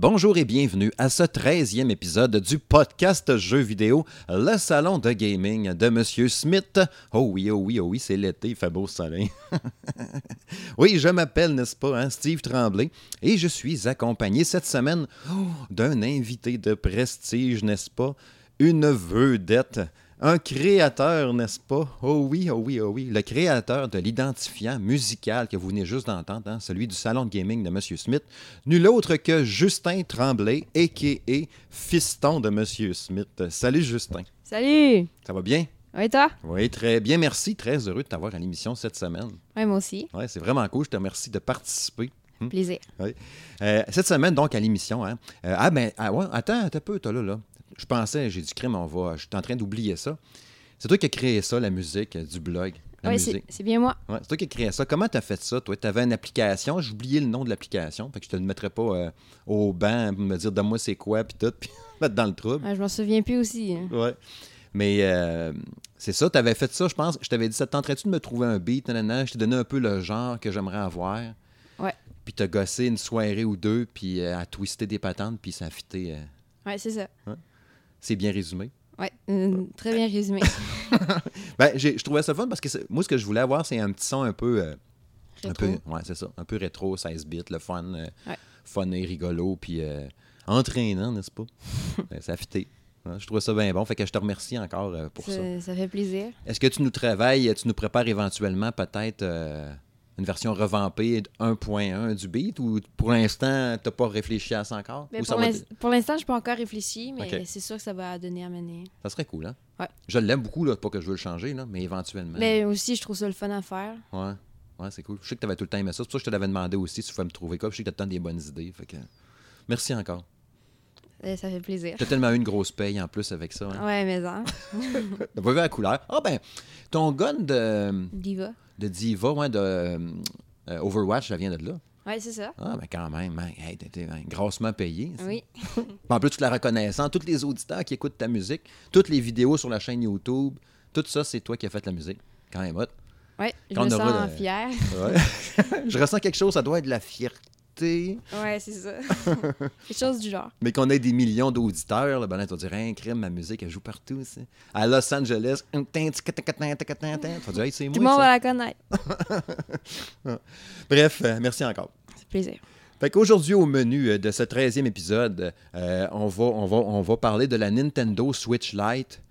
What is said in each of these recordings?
Bonjour et bienvenue à ce 13e épisode du podcast Jeux vidéo, le salon de gaming de Monsieur Smith. Oh oui, oh oui, oh oui, c'est l'été, il fait beau soleil. oui, je m'appelle, n'est-ce pas, hein, Steve Tremblay, et je suis accompagné cette semaine oh, d'un invité de prestige, n'est-ce pas? Une vedette un créateur, n'est-ce pas? Oh oui, oh oui, oh oui. Le créateur de l'identifiant musical que vous venez juste d'entendre, hein, celui du salon de gaming de M. Smith, nul autre que Justin Tremblay, a.k.a. fiston de M. Smith. Salut Justin. Salut! Ça va bien? Oui, toi? Oui, très bien. Merci. Très heureux de t'avoir à l'émission cette semaine. Oui, moi aussi. Oui, c'est vraiment cool. Je te remercie de participer. Hmm? Plaisir. Oui. Euh, cette semaine, donc, à l'émission, hein, euh, ah ben, ah, ouais, attends, un peu, toi là, là je pensais, j'ai dit crime, on va. Je suis en train d'oublier ça. C'est toi qui as créé ça, la musique euh, du blog. Oui, c'est bien moi. Ouais, c'est toi qui as créé ça. Comment tu as fait ça, toi? Tu avais une application, j'ai oublié le nom de l'application, fait que je te le mettrais pas euh, au banc me dire de moi c'est quoi, puis tout, puis mettre dans le trouble. je m'en souviens plus aussi. Hein. Ouais. Mais euh, c'est ça, tu avais fait ça, je pense. Je t'avais dit, ça tenterait-tu de me trouver un beat? Je t'ai donné un peu le genre que j'aimerais avoir. Ouais. Puis t'as gossé une soirée ou deux, puis à twister des patentes, puis ça a fité. Ouais, c'est ça. C'est bien résumé. Oui, très bien résumé. ben, je trouvais ça fun parce que moi, ce que je voulais avoir, c'est un petit son un peu. Euh, un peu, ouais, c'est ça. Un peu rétro, 16 bits, le fun, euh, fun et rigolo, puis euh, entraînant, n'est-ce pas? Ben, ça a fité. Je trouvais ça bien bon. Fait que je te remercie encore pour ça. Ça fait plaisir. Est-ce que tu nous travailles, tu nous prépares éventuellement peut-être une version revampée 1.1 du beat ou pour l'instant, tu n'as pas réfléchi à ça encore? Pour l'instant, je n'ai pas encore réfléchi, mais c'est sûr que ça va donner à mener. Ça serait cool, hein? Ouais. Je l'aime beaucoup, là, pas que je veux le changer, là, mais éventuellement. Mais aussi, je trouve ça le fun à faire. Ouais. Ouais, c'est cool. Je sais que tu avais tout le temps aimé ça. C'est pour ça que je te l'avais demandé aussi si tu pouvais me trouver quoi. Je sais que tu as des bonnes idées. Fait que... Merci encore. Eh, ça fait plaisir. Tu as tellement eu une grosse paye en plus avec ça. Hein? Ouais, mais ça. T'as pas vu la couleur? Ah, ben, ton gun de. Diva de Diva, ouais, de euh, Overwatch, ça vient de là. Oui, c'est ça. Ah, mais quand même, hein, hey, t'étais grossement payé. Oui. en plus, toute la reconnaissance, tous les auditeurs qui écoutent ta musique, toutes les vidéos sur la chaîne YouTube, tout ça, c'est toi qui as fait la musique. Quand même hot. Oui, je me sens fière. Ouais. je ressens quelque chose, ça doit être de la fierté Ouais, c'est ça. Quelque chose du genre. Mais qu'on ait des millions d'auditeurs, ben là, tu vas dire, un crime, ma musique, elle joue partout. À Los Angeles, tu vas dire, hey, c'est moi. Tout le monde va la connaître. Bref, euh, merci encore. C'est plaisir. Fait qu'aujourd'hui, au menu euh, de ce 13e épisode, euh, on, va, on, va, on va parler de la Nintendo Switch Lite.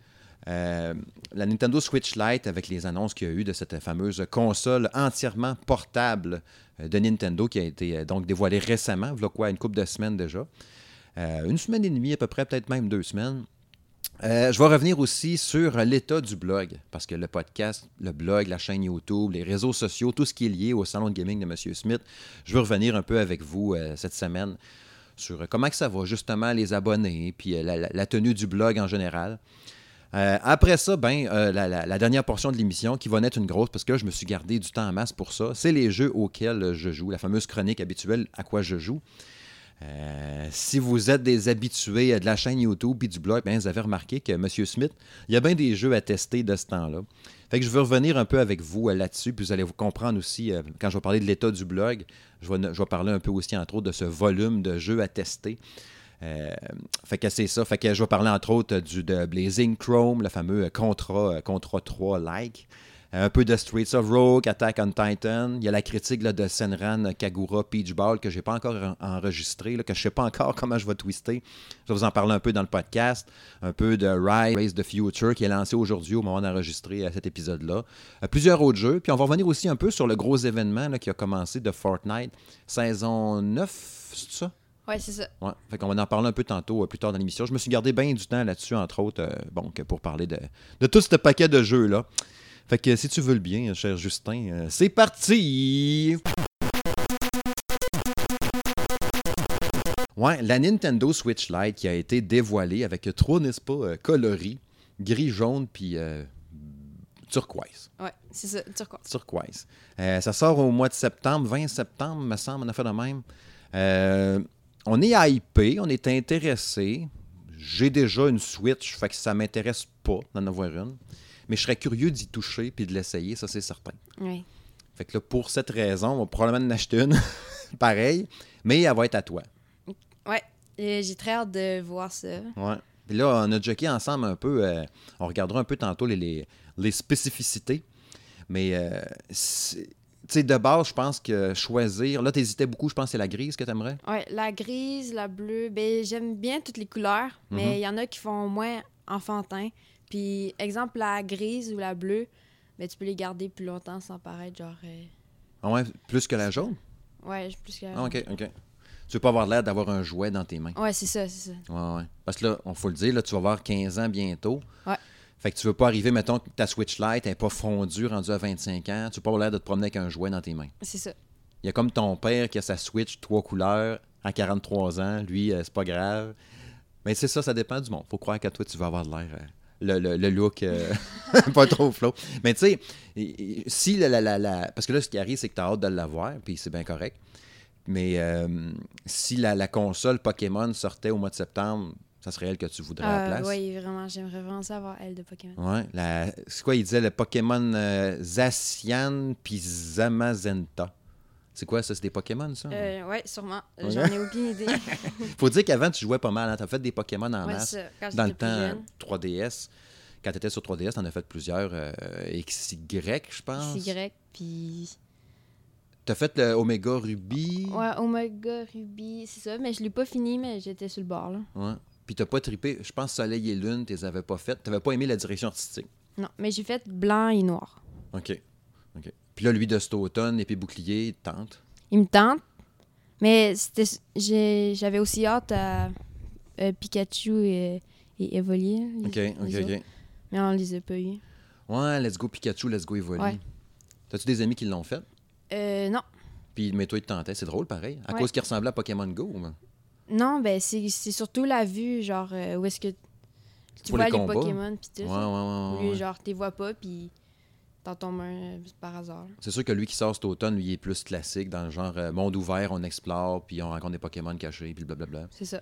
La Nintendo Switch Lite avec les annonces qu'il y a eu de cette fameuse console entièrement portable euh, de Nintendo qui a été euh, donc dévoilé récemment, voilà quoi, une couple de semaines déjà. Euh, une semaine et demie à peu près, peut-être même deux semaines. je vais revenir aussi sur l'état du blog, parce que le podcast, le blog, la chaîne YouTube, les réseaux sociaux, tout ce qui est lié au salon de gaming de M. Smith, je veux revenir un peu avec vous cette semaine sur comment ça va, justement, les abonnés, puis la, tenue du blog en général. Euh, après ça, ben, euh, la, dernière portion de l'émission qui va naître une grosse, parce que je me suis gardé du temps en masse pour ça, c'est les jeux auxquels je joue, la fameuse chronique habituelle à quoi je joue. Euh, si vous êtes des habitués de la chaîne YouTube et du blog, ben, vous avez remarqué que M. Smith, il y a bien des jeux à tester de ce temps-là. Fait que je veux revenir un peu avec vous là-dessus, puis vous allez vous comprendre aussi, quand je vais parler de l'état du blog, je vais, je vais, parler un peu aussi, entre autres, de ce volume de jeux à tester. Euh, fait que c'est ça. Fait que je vais parler entre autres du, de Blazing Chrome, le fameux Contra, euh, Contra 3 like. Un peu de Streets of Rogue, Attack on Titan. Il y a la critique de Senran Kagura Peach Ball que je n'ai pas encore enregistré, que je ne sais pas encore comment je vais twister. Je vais vous en parler un peu dans le podcast. Un peu de Rise, Race the Future qui est lancé aujourd'hui au moment d'enregistrer euh, cet épisode-là. plusieurs autres jeux. Puis on va revenir aussi un peu sur le gros événement qui a commencé de Fortnite, saison 9, c'est ça? Oui, c'est ça. Ouais. Fait qu'on va en parler un peu tantôt, euh, plus tard dans l'émission. Je me suis gardé bien du temps là-dessus, entre autres, euh, bon, pour parler de, de tout ce paquet de jeux-là. Fait que si tu veux le bien, cher Justin, euh, c'est parti! Ouais, la Nintendo Switch Lite qui a été dévoilée avec trois, n'est-ce pas, coloris, gris, jaune, puis turquoise. Ouais, c'est ça, turquoise. Turquoise. ça sort au mois de septembre, 20 septembre, me semble, on a fait de même. Euh, on est hypé, on est intéressé. J'ai déjà une Switch, fait que ça m'intéresse pas d'en avoir une. Mais je serais curieux d'y toucher puis de l'essayer, ça c'est certain. Oui. Fait que là, pour cette raison, on va probablement en acheter une, pareil, mais elle va être à toi. Ouais. J'ai très hâte de voir ça. Ouais. Puis là, on a jocké ensemble un peu. Euh, on regardera un peu tantôt les, les, spécificités. Mais, euh, sais, de base, je pense que choisir. Là, tu hésitais beaucoup, je pense que c'est la grise que tu aimerais. Oui, la grise, la bleue. Ben, j'aime bien toutes les couleurs, mais mhm. il y en a qui font moins enfantin. Puis, exemple, la grise ou la bleue, ben, tu peux les garder plus longtemps sans paraître genre. Euh, ah ouais, plus que la jaune? Ouais, plus que la ah, jaune. Ah, ok, ok. Tu veux pas avoir l'air d'avoir un jouet dans tes mains. Ouais, c'est ça, c'est ça. Ouais, ouais. Parce que là, on faut le dire, là, tu vas avoir 15 ans bientôt. Ouais. Fait que tu veux pas arriver, mettons, que ta Switch Lite n'est pas fondue, rendue à 25 ans. Tu veux pas avoir l'air de te promener avec un jouet dans tes mains. C'est ça. Il y a comme ton père qui a sa Switch trois couleurs à 43 ans. Lui, euh, c'est pas grave. Mais c'est ça, ça dépend du monde. Faut croire qu'à toi, tu vas avoir de l'air. Euh, le, le, look euh, pas trop flow. Mais tu sais, si la, la, la, Parce que là, ce qui arrive, c'est que tu as hâte de l'avoir, puis c'est bien correct. Mais si la, console Pokémon sortait au mois de septembre, ça serait elle que tu voudrais à la place. Oui, vraiment. J'aimerais vraiment savoir elle de Pokémon. Oui. C'est quoi, il disait le Pokémon euh, Zacian puis Zamazenta. C'est quoi ça? C'est des Pokémon, ça? Euh, oui, sûrement. J'en ai aucune idée. faut dire qu'avant, tu jouais pas mal. Hein? Tu as fait des Pokémon en masse. dans le temps 3DS. Quand tu étais sur 3DS, tu en as fait plusieurs. XY, je pense. XY, puis T'as fait le Omega Ruby. Ouais, Omega Ruby, c'est ça. Mais je l'ai pas fini, mais j'étais sur le bord, là. Ouais. Puis t'as pas trippé. Je pense Soleil et Lune, tu les avais pas faites. T'avais pas aimé la direction artistique. Non, mais j'ai fait blanc et noir. OK. OK. Puis là, lui de cet automne, épée bouclier, il te tente. Il me tente. Mais j'avais aussi hâte à euh, Pikachu et, et Evoli. OK, OK, OK. Mais on les a pas eu. Ouais, let's go Pikachu, let's go Evoli. Ouais. T'as-tu des amis qui l'ont fait? Euh, non. Puis, mais toi, il te tentait. C'est drôle, pareil. À cause qu'il ressemblait à Pokémon Go. Non, ben, c'est surtout la vue, genre, euh, où est-ce que tu vois les, Pokémon, puis tout. Ouais, ouais, ouais, Lui, genre, tu vois pas, puis t'en tombes un euh, par hasard. C'est sûr que lui qui sort cet automne, lui, il est plus classique, dans le genre euh, monde ouvert, on explore, puis on rencontre des Pokémon cachés, puis blablabla. C'est ça.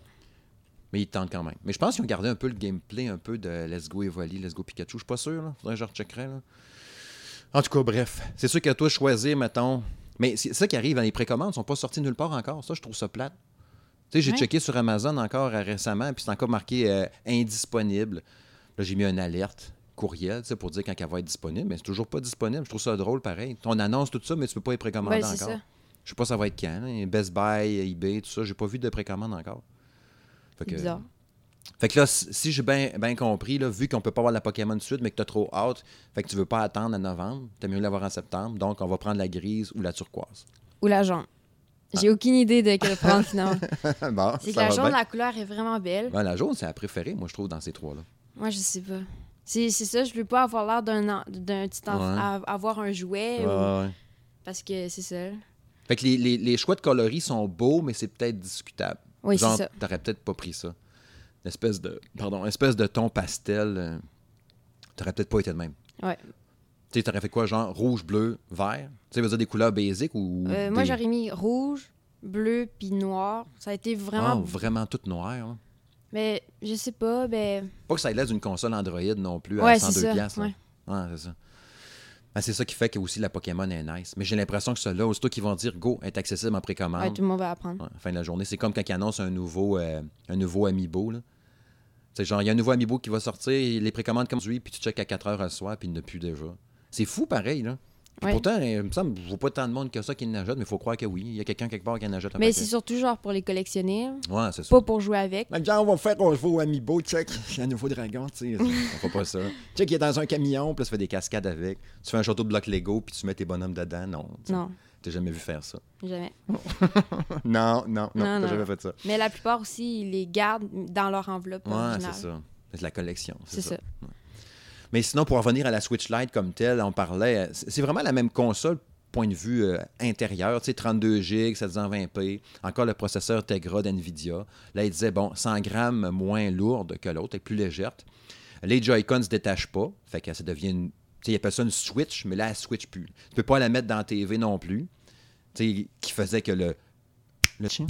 Mais il tente quand même. Mais je pense qu'ils ont gardé un peu le gameplay, un peu de Let's Go Evoli, Let's Go Pikachu. Je suis pas sûr, là. Faudrait que je recheckerais, là. En tout cas, bref. C'est sûr qu'à toi choisir, mettons, mais c'est ça qui arrive, hein, les précommandes ne sont pas sorties nulle part encore. Ça, je trouve ça plate. Tu sais, j'ai checké sur Amazon encore euh, récemment, puis c'est encore marqué euh, indisponible. Là, j'ai mis une alerte courriel pour dire quand elle va être disponible, mais c'est toujours pas disponible. Je trouve ça drôle pareil. On annonce tout ça, mais tu peux pas les précommander encore. Ça. Je sais pas ça va être quand. Hein. Best Buy, eBay, tout ça, j'ai pas vu de précommande encore. Fait que, bizarre. Fait que là, si j'ai bien compris, là, vu qu'on peut pas avoir la Pokémon de suite, mais que tu as trop hâte, fait que tu veux pas attendre à novembre, tu mieux l'avoir en septembre, donc on va prendre la grise ou la turquoise. Ou la jaune. J'ai aucune idée de quelle prendre finalement. c'est que la jaune, la couleur est vraiment belle. la jaune, c'est la préférée, moi, je trouve, dans ces trois-là. Moi, je sais pas. C'est ça, je veux pas avoir l'air d'un petit enfant, avoir un jouet. Parce que c'est ça. Fait que les, les, les choix de coloris sont beaux, mais c'est peut-être discutable. Oui, c'est ça. T'aurais peut-être pas pris ça espèce de, pardon, espèce de ton pastel, euh, t'aurais peut-être pas été le même. Ouais. Tu t'aurais fait quoi, genre rouge, bleu, vert? Tu sais, des couleurs basiques ou. Euh, moi, j'aurais mis rouge, bleu, puis noir. Ça a été vraiment. Oh, vraiment tout noir, hein? Mais je sais pas, ben. Pas que ça l'aide d'une console Android non plus à 102 pièces. Ouais, c'est ça. Ben, c'est ça qui fait que aussi la Pokémon est nice. Mais j'ai l'impression que ceux-là, aussitôt qu'ils vont dire Go est accessible en précommande. Ouais, tout le monde va apprendre. fin de la journée. C'est comme quand ils annoncent un nouveau, euh, un nouveau Amiibo. Là. C'est genre, il y a un nouveau Amiibo qui va sortir, les précommandes comme lui, puis tu checkes à 4 heures le soir, puis il n'y en a plus déjà. C'est fou pareil, là. Pourtant, il me semble, je vois pas tant de monde que ça qui n'achète, mais il faut croire que oui. Il y a quelqu'un quelque part qui en achète Mais c'est surtout genre pour les collectionner. Ouais, c'est ça. Pas pour jouer avec. Mais genre, on va faire un nouveau Amiibo, check. Il y a un nouveau dragon, tu sais. on fait pas ça. Check, il est dans un camion, puis tu fais des cascades avec. Tu fais un château de blocs Lego, puis tu mets tes bonhommes dedans. Non. Non. T'as jamais vu faire ça? Jamais. non, non, non, t'as jamais fait ça. Mais la plupart aussi, ils les gardent dans leur enveloppe. Ouais, c'est ça. C'est la collection. C'est ça. Mais sinon, pour revenir à la Switch Lite comme telle, on parlait, c'est vraiment la même console point de vue euh, intérieur, tu sais, 32 GB, 720p, encore le processeur Tegra d'NVIDIA. Là, il disait, bon, 100 grammes moins lourde que l'autre, et plus légère. Les Joy-Con ne se détachent pas, fait que ça devient une... Tu sais, il appelle ça une Switch, mais là, elle Switch plus. Tu peux pas la mettre dans la TV non plus, tu sais, qui faisait que le... Le chien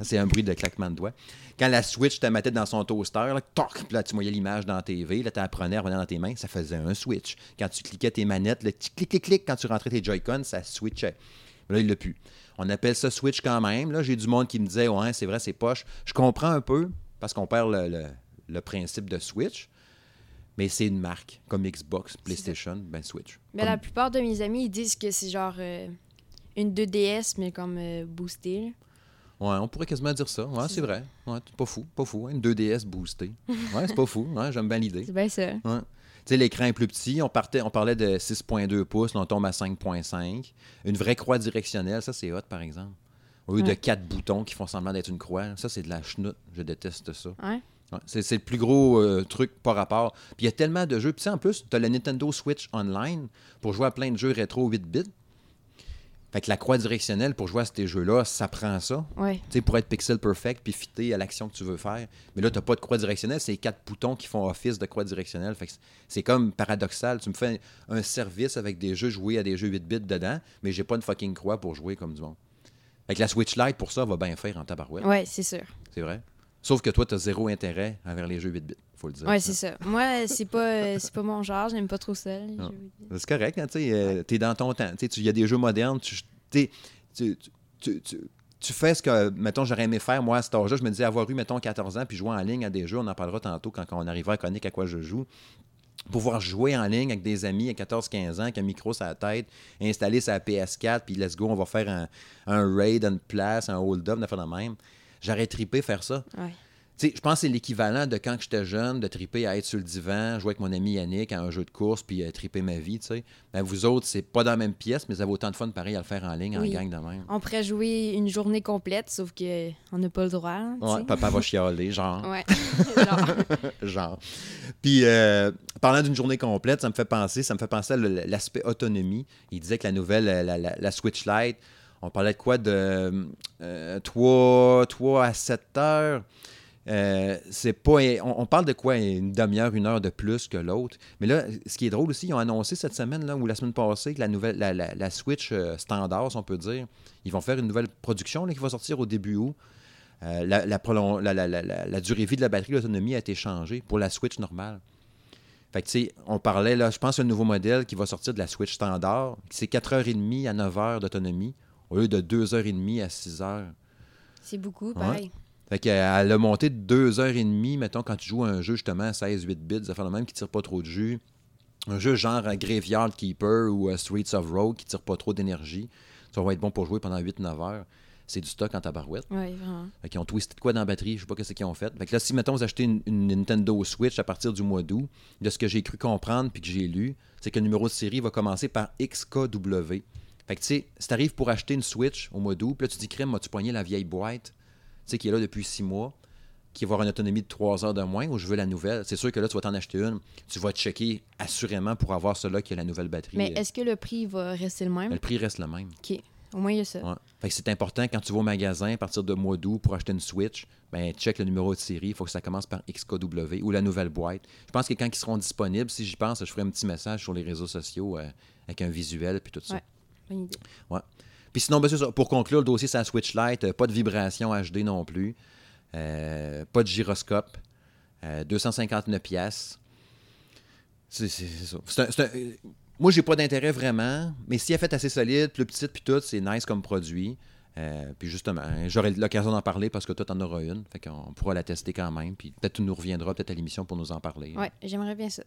c'est un bruit de claquement de doigts. Quand la Switch te mettait dans son toaster, là, toc, là, tu voyais l'image dans la TV, là, tu apprenais à revenir dans tes mains, ça faisait un switch. Quand tu cliquais tes manettes, le clic, clic, clic, quand tu rentrais tes Joy-Con, ça switchait. Mais là, il l'a plus. On appelle ça Switch quand même. Là, j'ai du monde qui me disait, ouais, c'est vrai, c'est poche. Je comprends un peu, parce qu'on perd le, le- le principe de Switch. Mais c'est une marque, comme Xbox, PlayStation, ben Switch. Mais Comme- la plupart de mes amis, ils disent que c'est genre euh, une 2DS, mais comme euh, boostée. Ouais, on pourrait quasiment dire ça. Ouais, C'est vrai. Ouais, c'est pas fou, pas fou. hein, Une 2DS boostée. Ouais, c'est pas fou. Ouais, j'aime bien l'idée. C'est bien ça. Ouais. Tu sais, l'écran est plus petit. On, partait, on parlait de 6.2 pouces, là, on tombe à 5.5. Une vraie croix directionnelle, ça, c'est hot, par exemple. Au lieu de quatre boutons qui font semblant d'être une croix, ça, c'est de la chenoute. Je déteste ça. Ouais. Ouais, c'est, c'est le plus gros euh, truc par rapport. Puis il y a tellement de jeux. Puis en plus, tu as la Nintendo Switch Online pour jouer à plein de jeux rétro 8 bits. Fait que la croix directionnelle pour jouer à ces jeux-là, ça prend ça. Ouais. Tu sais, pour être pixel perfect puis fitter à l'action que tu veux faire. Mais là, tu n'as pas de croix directionnelle, c'est les quatre boutons qui font office de croix directionnelle. Fait que c'est- comme paradoxal. Tu me fais un service avec des jeux joués à des jeux 8 bits dedans, mais j'ai pas une fucking croix pour jouer comme du monde. Fait que la Switch Lite, pour ça, va bien faire en tabarouette. Ouais, c'est sûr. C'est vrai. Sauf que toi, tu as zéro intérêt envers les jeux 8 bits, faut le dire. Ouais, c'est ça. Moi, c'est pas, euh, c'est pas mon genre. J'aime pas trop ça. C'est correct, hein, tu sais, es dans ton temps. Il y a des jeux modernes, tu, tu, tu, tu- fais ce que, mettons, j'aurais aimé faire, moi, à cet âge-là. Je me disais avoir eu, mettons, 14 ans, puis jouer en ligne à des jeux, on en parlera tantôt quand, quand on arrivera à connaître à quoi je joue. Pouvoir jouer en ligne avec des amis à 14-15 ans, avec un micro sur la tête, installer sa PS4, puis let's go, on va faire un, un raid, une place, un hold-up, de faire de même. J'aurais tripé faire ça. Ouais. Tu sais, je pense que c'est l'équivalent de quand j'étais jeune, de triper à être sur le divan, jouer avec mon ami Yannick à un jeu de course, puis euh, triper ma vie, tu sais. Ben, vous autres, c'est pas dans la même pièce, mais vous avez autant de fun pareil à le faire en ligne, Oui. en gang de même. On pourrait jouer une journée complète, sauf que on n'a pas le droit. hein, Ouais, papa va chialer, genre. Ouais. Genre, genre. Puis, euh, parlant d'une journée complète, ça me fait penser, ça me fait penser à l'aspect autonomie. Il disait que la nouvelle, euh, la, la- la Switch Lite, on parlait de quoi de euh, 3, 3 à 7 heures? Euh, c'est pas on, on parle de quoi une demi-heure une heure de plus que l'autre mais là ce qui est drôle aussi ils ont annoncé cette semaine là ou la semaine passée que la nouvelle la, la- la Switch euh, standard si on peut dire ils vont faire une nouvelle production là, qui va sortir au début août euh, la, la, prolon- la- la- la- la- la durée de vie de la batterie, l'autonomie a été changée pour la Switch normale. Fait que, tu sais, on parlait, là, je pense, un nouveau modèle qui va sortir de la Switch standard. C'est 4h30 à 9h d'autonomie au lieu de 2h30 à 6h. c'est beaucoup, pareil. Fait qu'elle a monté de 2h30, mettons, quand tu joues à un jeu, justement, à 16-8 bits, ça fait le même qui tire pas trop de jus. Un jeu genre euh, Graveyard Keeper ou euh, Streets of Rogue qui tire pas trop d'énergie. Ça va être bon pour jouer pendant 8-9 heures. C'est du stock en tabarouette. Ouais, vraiment. Fait qu'ils ont twisté de quoi dans la batterie, je sais pas ce qu'ils ont fait. Fait que là, si, mettons, vous achetez une, une Nintendo Switch à partir du mois d'août, de ce que j'ai cru comprendre puis que j'ai lu, c'est que le numéro de série va commencer par XKW. Fait que, tu sais, si t'arrives pour acheter une Switch au mois d'août, puis là, tu dis, crème, as-tu poigné la vieille boîte, tu sais, qui est là depuis six mois, qui va avoir une autonomie de 3 heures de moins, ou je veux la nouvelle, c'est sûr que là, tu vas t'en acheter une. Tu vas checker assurément pour avoir cela qui a la nouvelle batterie. Mais est-ce que le prix va rester le même? le prix reste le même. OK. Au moins, il y a ça. Ouais. Fait que c'est important quand tu vas au magasin à partir de mois d'août pour acheter une Switch, ben check le numéro de série, il faut que ça commence par XKW ou la nouvelle boîte. Je pense que quand ils seront disponibles, si j'y pense, je ferai un petit message sur les réseaux sociaux euh, avec un visuel puis tout ça. Ouais. Bonne idée. Puis sinon, ben, ça. pour conclure le dossier, c'est la Switch Lite, euh, pas de vibration HD non plus, euh, pas de gyroscope, euh, 259 pièces. C'est ça. C'est un- un- euh, moi, j'ai pas d'intérêt vraiment, mais si elle fait assez solide, plus petite, puis tout, c'est nice comme produit. Euh, puis justement, j'aurai l'occasion d'en parler parce que toi, t'en auras une. Fait qu'on pourra la tester quand même. Puis peut-être tu nous reviendras peut-être à l'émission pour nous en parler. Ouais, j'aimerais bien ça.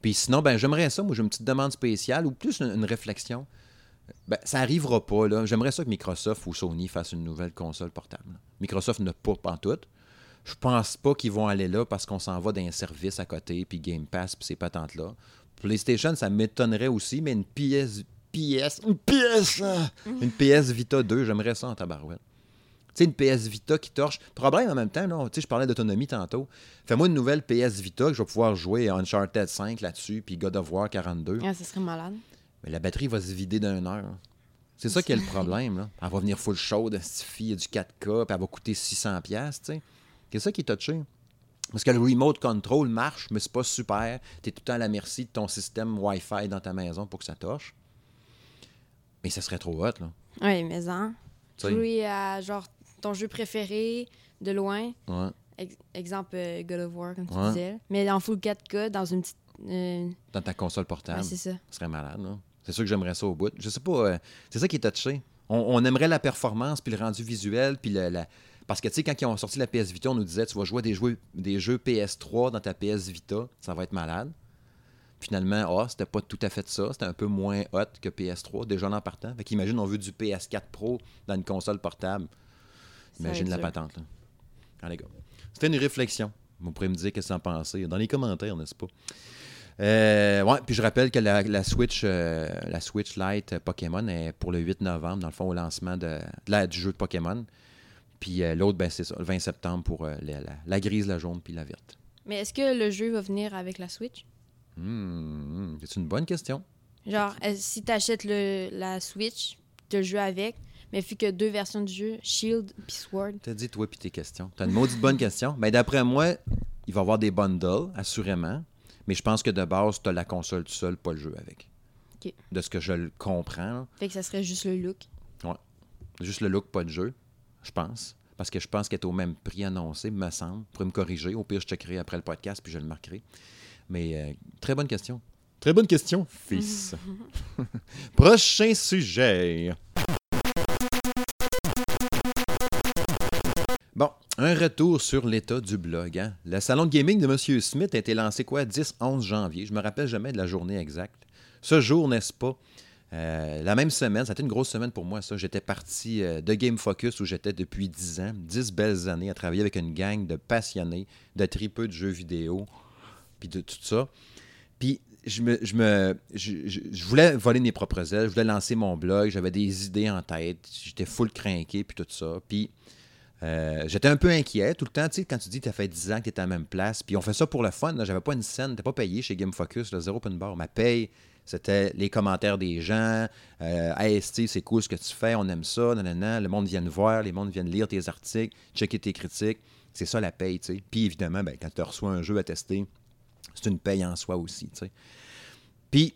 Puis sinon, ben, j'aimerais ça. Moi, j'ai une petite demande spéciale ou plus une, une réflexion. Ben, ça arrivera pas, là. J'aimerais ça que Microsoft ou Sony fassent une nouvelle console portable. Microsoft n'a pas pantoute. Je pense pas qu'ils vont aller là parce qu'on s'en va d'un service à côté, puis Game Pass, puis ces patentes-là. PlayStation, ça m'étonnerait aussi, mais une PS... PS... Une PS... ah! Une PS Vita 2, j'aimerais ça en tabarouette. Tu sais, une PS Vita qui torche. Problème en même temps, tu sais, je parlais d'autonomie tantôt. Fais-moi une nouvelle PS Vita que je vais pouvoir jouer à Uncharted 5 là-dessus, puis God of War 42. Ah, ça serait malade. Mais la batterie va se vider d'une heure. C'est ça qui est le problème. Là. Elle va venir full chaude, fille du 4K, puis elle va coûter 600$, piastres, tu sais. C'est ça qui est touché. Parce que le remote control marche, mais c'est pas super. Tu es tout le temps à la merci de ton système Wi-Fi dans ta maison pour que ça torche. Mais ça serait trop hot, là. Ouais, mais hein. Jouer à genre ton jeu préféré de loin. Ouais. Ex- exemple euh, God of War, comme tu Ouais. disais. Mais en full 4K dans une petite. euh, Dans ta console Ouais, portable. c'est ça. Ce serait malade, là. C'est sûr que j'aimerais ça au bout. Je sais pas, euh, c'est ça qui est touché. On, aimerait la performance, puis le rendu visuel, puis la, Parce que, tu sais, quand ils ont sorti la PS Vita, on nous disait, tu vas jouer des jeux, des jeux PS3 dans ta PS Vita, ça va être malade. Finalement, ah, c'était pas tout à fait ça. C'était un peu moins hot que PS3, déjà en partant. Fait qu'imagine, on veut du PS4 Pro dans une console portable. Imagine la patente, là. Ah, les gars. C'était une réflexion. Vous pourrez me dire qu'est-ce que vous en pensez dans les commentaires, n'est-ce pas? Euh, ouais, puis je rappelle que la, Switch, euh, la Switch Lite Pokémon est pour le 8 novembre, dans le fond, au lancement de, du jeu de Pokémon. Puis euh, l'autre, ben, c'est ça, le 20 septembre pour la, grise, la jaune, puis la verte. Mais est-ce que le jeu va venir avec la Switch? Hmm, c'est une bonne question. Genre, si tu achètes la Switch, tu le joues avec, mais vu que deux versions du jeu, Shield puis Sword. T'as dit toi puis tes questions. T'as une maudite bonne question. Mais d'après moi, il va y avoir des bundles, assurément. Mais je pense que de base, tu as la console tout seul, pas le jeu avec. De ce que je le comprends. Fait que ça serait juste le look. Ouais. Juste le look, pas le jeu, je pense. Parce que je pense qu'elle est au même prix annoncé, me semble. Pour me corriger. Au pire, je checkerai après le podcast, puis je le marquerai. Mais euh, très bonne question. Très bonne question, fils. Prochain sujet. Bon, un retour sur l'état du blog. Hein. Le salon de gaming de M. Smith a été lancé quoi 10-11 janvier. Je me rappelle jamais de la journée exacte. Ce jour, n'est-ce pas? Euh, la même semaine, ça a été une grosse semaine pour moi, ça. J'étais parti euh, de Game Focus où j'étais depuis 10 ans, 10 belles années à travailler avec une gang de passionnés, de tripeux de jeux vidéo, puis de tout ça. Puis je me, je, me je, voulais voler mes propres ailes, je voulais lancer mon blog, j'avais des idées en tête, j'étais full craqué, puis tout ça. Puis euh, j'étais un peu inquiet tout le temps, tu sais, quand tu dis que tu as fait 10 ans que tu à la même place, puis on fait ça pour le fun, j'avais pas une scène, t'es pas payé chez Game Focus, le zéro open bar. Ma paye, c'était les commentaires des gens, euh, AST, c'est cool ce que tu fais, on aime ça, le monde vient voir, les mondes viennent lire tes articles, checker tes critiques, c'est ça la paye, tu sais. Puis évidemment, ben, quand tu reçois un jeu à tester, c'est une paye en soi aussi, tu sais. Puis,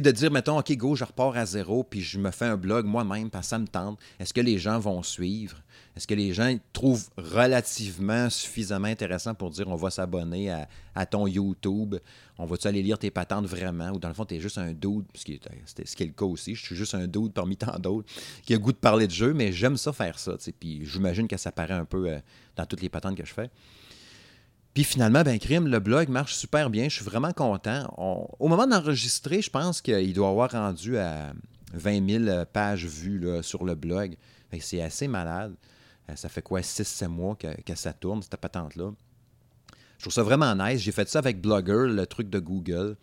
de dire, mettons, OK, go, je repars à zéro, puis je me fais un blog moi-même, parce que ça me tente. Est-ce que les gens vont suivre? Est-ce que les gens trouvent relativement suffisamment intéressant pour dire on va s'abonner à, ton YouTube? On va-tu aller lire tes patentes vraiment? Ou dans le fond, tu juste un dude, ce qui, est, ce qui le cas aussi, je suis juste un dude parmi tant d'autres qui a goût de parler de jeu, mais j'aime ça faire ça. Puis j'imagine que ça paraît un peu euh, dans toutes les patentes que je fais. Puis finalement, ben crime, le blog marche super bien. Je suis vraiment content. au moment d'enregistrer, je pense qu'il doit avoir rendu à 20 000 pages vues là, sur le blog. C'est assez malade. Euh, ça fait quoi, 6-7 mois que, ça tourne, cette patente-là? Je trouve ça vraiment nice. J'ai fait ça avec Blogger, le truc de Google.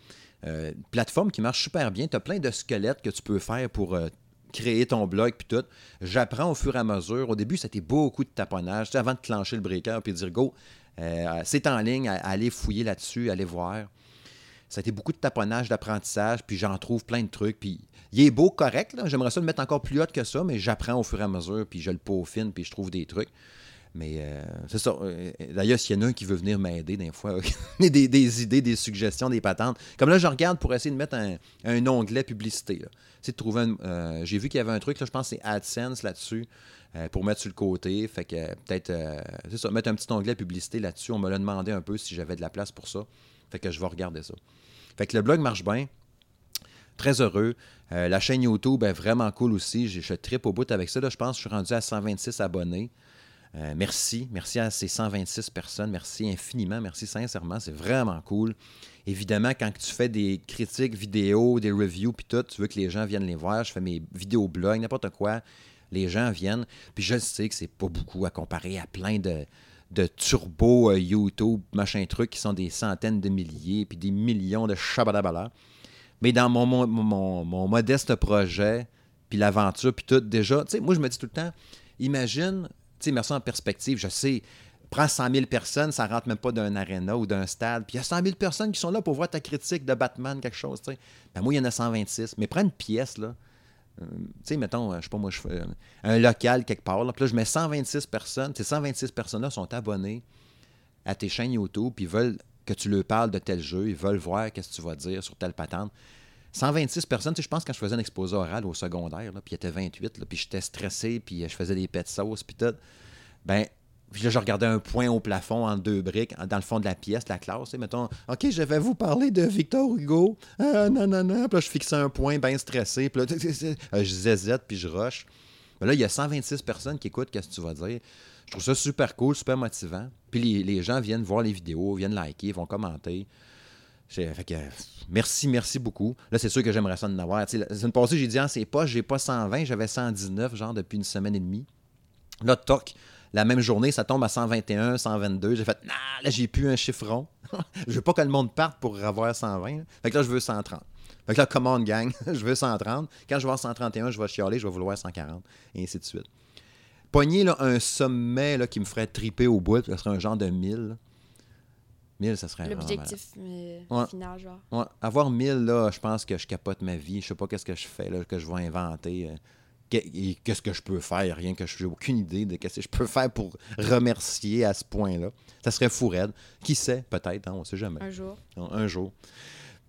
Euh, plateforme qui marche super bien. Tu as plein de squelettes que tu peux faire pour euh, créer ton blog puis tout. J'apprends au fur et à mesure. Au début, c'était beaucoup de taponnage. avant de clencher le breaker puis de dire go, euh, c'est en ligne, allez fouiller là-dessus, allez voir. Ça a été beaucoup de taponnage, d'apprentissage, puis j'en trouve plein de trucs. Puis il est beau, correct. J'aimerais ça le mettre encore plus haut que ça, mais j'apprends au fur et à mesure, puis je le peaufine, puis je trouve des trucs. Mais euh, c'est ça. Euh, d'ailleurs, s'il y en a un qui veut venir m'aider, des fois, des, idées, des suggestions, des patentes. Comme là, je regarde pour essayer de mettre un, onglet publicité. C'est de J'ai vu qu'il y avait un truc, là, je pense que c'est AdSense là-dessus. Euh, pour mettre sur le côté. Fait que euh, peut-être, euh, c'est ça, mettre un petit onglet publicité là-dessus. On me l'a demandé un peu si j'avais de la place pour ça. Fait que je vais regarder ça. Fait que le blog marche bien. Très heureux. la chaîne YouTube est vraiment cool aussi. Je, je tripe au bout avec ça. Je pense que je suis rendu à 126 abonnés. merci. Merci à ces 126 personnes. Merci infiniment. Merci sincèrement. C'est vraiment cool. Évidemment, quand tu fais des critiques vidéo, des reviews, puis tout, tu veux que les gens viennent les voir. Je fais mes vidéos blog, n'importe quoi les gens viennent. Puis je sais que c'est pas beaucoup à comparer à plein de, de turbo euh, YouTube, machin truc, qui sont des centaines de milliers, puis des millions de chabadabala. Mais dans mon, mon, mon, modeste projet, puis l'aventure, puis tout, déjà, tu sais, moi, je me dis tout le temps, imagine, tu sais, merci en perspective, je sais, prends 100 000 personnes, ça rentre même pas d'un aréna ou d'un stade, puis il y a 100 000 personnes qui sont là pour voir ta critique de Batman, quelque chose, tu sais. Ben, moi, il y en a 126. Mais prends une pièce, là, tu sais, mettons, euh, je sais pas moi, je fais euh, un local quelque part. Là, puis là, je mets 126 personnes. Ces 126 personnes-là sont abonnées à tes chaînes YouTube, puis veulent que tu leur parles de tel jeu, ils veulent voir qu'est-ce que tu vas dire sur telle patente. 126 personnes, tu sais, je pense quand je faisais un exposé oral au secondaire, puis il était 28, là, puis j'étais stressé, puis je faisais des pets de sauce, puis tout. Ben, Puis là, je regardais un point au plafond en deux briques, dans le fond de la pièce, la classe. Et mettons, OK, je vais vous parler de Victor Hugo. Ah, non, non, non. Puis là, je fixais un point bien stressé. Puis là, je zézette, puis je rush. Mais là, il y a 126 personnes qui écoutent qu'est-ce que tu vas dire? Je trouve ça super cool, super motivant. Puis les, les gens viennent voir les vidéos, viennent liker, vont commenter. Fait que, merci, merci beaucoup. Là, c'est sûr que j'aimerais ça en avoir. La semaine passée, j'ai dit, ah, c'est pas, j'ai pas 120, j'avais 119, genre, depuis une semaine et demie. Là, toc, la même journée, ça tombe à 121, 122. J'ai fait, nah, là, j'ai plus un chiffron. je veux pas que le monde parte pour avoir 120. Fait que là, je veux 130. Fait que là, come on, gang, je veux 130. Quand je vais avoir 131, je vais chialer, je vais vouloir 140, et ainsi de suite. Pogner là, un sommet là, qui me ferait triper au bout, ça serait un genre de 1000. 1000, ça serait L'objectif final, genre. Ouais. Avoir 1000, là, je pense que je capote ma vie. Je sais pas qu'est-ce que je fais, là, que je vais inventer. Euh, qu'est-ce que je peux faire, rien que je n'ai aucune idée de ce que je peux faire pour remercier à ce point-là. Ça serait fou raide. Qui sait, peut-être, hein, on ne sait jamais. Un jour. Un jour.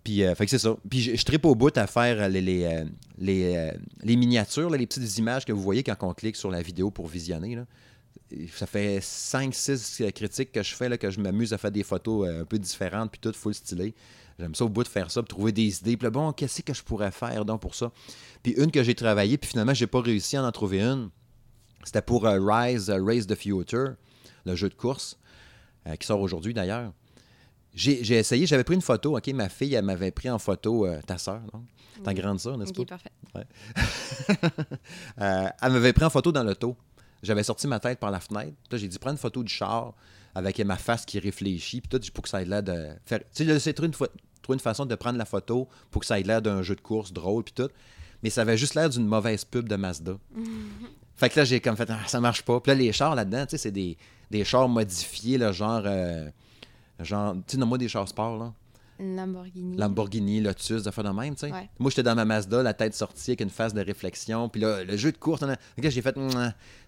Puis, euh, fait que c'est ça. Puis, je, je tripe au bout à faire les, les, euh, les, miniatures, les petites images que vous voyez quand on clique sur la vidéo pour visionner. Là ça fait 5-6 critiques que je fais, là, que je m'amuse à faire des photos euh, un peu différentes, puis tout full stylé. J'aime ça au bout de faire ça, puis trouver des idées. Puis là, bon, qu'est-ce que je pourrais faire donc pour ça? Puis une que j'ai travaillé, puis finalement, j'ai pas réussi à en trouver une. C'était pour euh, Rise, uh, Race the Future, le jeu de course, qui sort aujourd'hui d'ailleurs. J'ai essayé, j'avais pris une photo, OK, ma fille, elle m'avait pris en photo, ta soeur, non? T'as grande ça, n'est-ce pas? parfait. elle m'avait pris en photo dans l'auto. J'avais sorti ma tête par la fenêtre. Là, j'ai dit, prends une photo du char avec ma face qui réfléchit. Puis tout, pour que ça ait l'air de faire. Tu sais, c'est trouver une, une façon de prendre la photo pour que ça ait l'air d'un jeu de course drôle. Puis tout. Mais ça avait juste l'air d'une mauvaise pub de Mazda. fait que là, j'ai comme fait, ah, ça marche pas. Puis là, les chars là-dedans, tu sais, c'est des, des chars modifiés, là, genre. Euh, genre, tu sais, moi des chars sport, là. Lamborghini. Lamborghini, Lotus, de faire de même, tu sais. Moi, j'étais dans ma Mazda, la tête sortie avec une phase de réflexion. Puis là, le jeu de course, j'ai fait,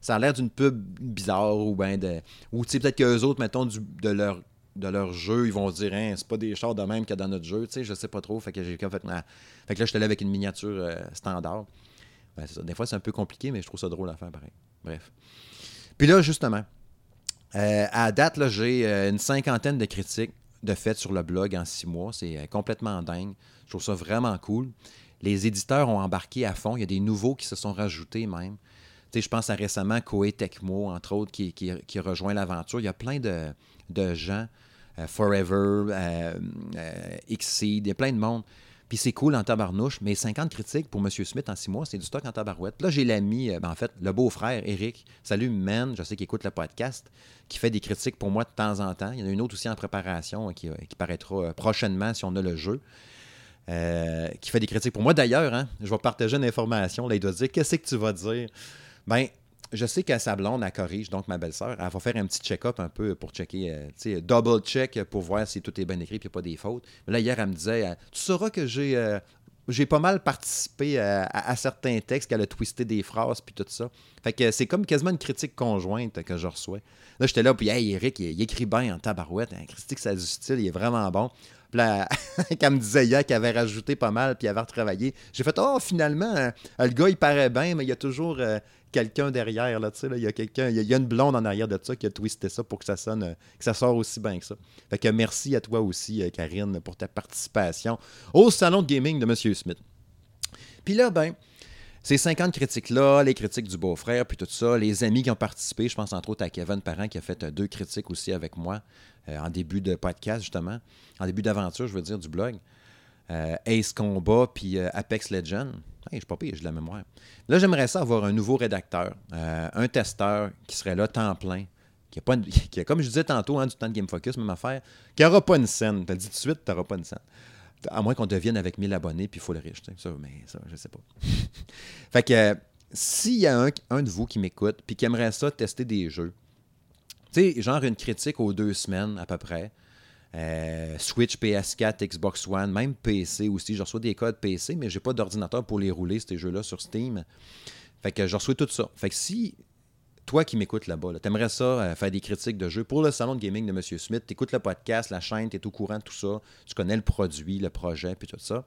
ça a l'air d'une pub bizarre ou bien de. Ou tu sais, peut-être qu'eux autres, mettons, de leur de leur jeu, ils vont se dire hein, c'est pas des chars de même qu'il y a dans notre jeu, tu sais, je sais pas trop. Fait que j'ai fait, fait que là, j'étais là avec une miniature euh, standard. Ben, des fois, c'est un peu compliqué, mais je trouve ça drôle à faire pareil. Bref. Puis là, justement, euh, à date, j'ai euh, une cinquantaine de critiques de fait sur le blog en six mois. C'est euh, complètement dingue. Je trouve ça vraiment cool. Les éditeurs ont embarqué à fond. Il y a des nouveaux qui se sont rajoutés même. Je pense à récemment Koei Tecmo, entre autres, qui, rejoint l'aventure. Il y a plein de, gens, euh, Forever, euh, Xseed, il y a plein de monde puis c'est cool en tabarnouche, mais 50 critiques pour M. Smith en six mois, c'est du stock en tabarouette. Là, j'ai l'ami, euh, ben, en fait, le beau-frère, Eric. Salut, man, je sais qu'il écoute le podcast, qui fait des critiques pour moi de temps en temps. Il y en a une autre aussi en préparation euh, qui, euh, qui paraîtra prochainement si on a le jeu. qui fait des critiques pour moi. D'ailleurs, hein, je vais partager une information. Là, il doit dire Qu'est-ce que tu vas dire? Ben, je sais qu'à sa blonde, elle corrige, donc ma belle-sœur, elle va faire un petit check-up un peu pour checker, euh, tu sais, double check pour voir si tout est bien écrit et qu'il n'y a pas des fautes. Mais là, hier, elle me disait, euh, tu sauras que j'ai euh, j'ai pas mal participé à, certains textes, qu'elle a twisté des phrases puis tout ça. Fait que c'est comme quasiment une critique conjointe que je reçois. Là, j'étais là, puis hey, Eric, il, écrit bien en tabarouette. Hein, critique, ça du style, il est vraiment bon. Puis là, quand me disait hier qu'il avait rajouté pas mal puis il avait retravaillé, j'ai fait Oh, finalement, le gars, il paraît bien, mais il y a toujours quelqu'un derrière. Là, il y a quelqu'un, il y, a une blonde en arrière de ça qui a twisté ça pour que ça sonne, que ça sort aussi bien que ça. Fait que merci à toi aussi, euh, Karine, pour ta participation au salon de gaming de M. Smith. Puis là, ben, ces 50 critiques-là, les critiques du beau-frère, puis tout ça, les amis qui ont participé, je pense entre autres à Kevin Parent qui a fait euh, deux critiques aussi avec moi euh, en début de podcast, justement, en début d'aventure, je veux dire, du blog. Ace Combat, puis Apex Legends. Hey, je suis pas pire, j'ai de la mémoire. Là, j'aimerais ça avoir un nouveau rédacteur, euh, un testeur qui serait là temps plein, qui a, pas qui a comme je disais tantôt, hein, du temps de Game Focus, même affaire, qui n'aura pas une scène. Tu dit tout de suite, tu n'auras pas une scène. À moins qu'on devienne avec 1000 abonnés, puis il faut le riche. Ça, mais ça, je sais pas. fait que s'il y a un, un, de vous qui m'écoute, puis qui aimerait ça tester des jeux, tu sais, genre une critique aux deux semaines à peu près, euh, Switch, PS4, Xbox One, même PC aussi. Je reçois des codes PC, mais j'ai pas d'ordinateur pour les rouler, ces jeux-là, sur Steam. Fait que je reçois tout ça. Fait que si toi qui m'écoutes là-bas, tu aimerais ça euh, faire des critiques de jeux pour le salon de gaming de M. Smith, tu écoutes le podcast, la chaîne, tu es au courant de tout ça, tu connais le produit, le projet, puis tout ça.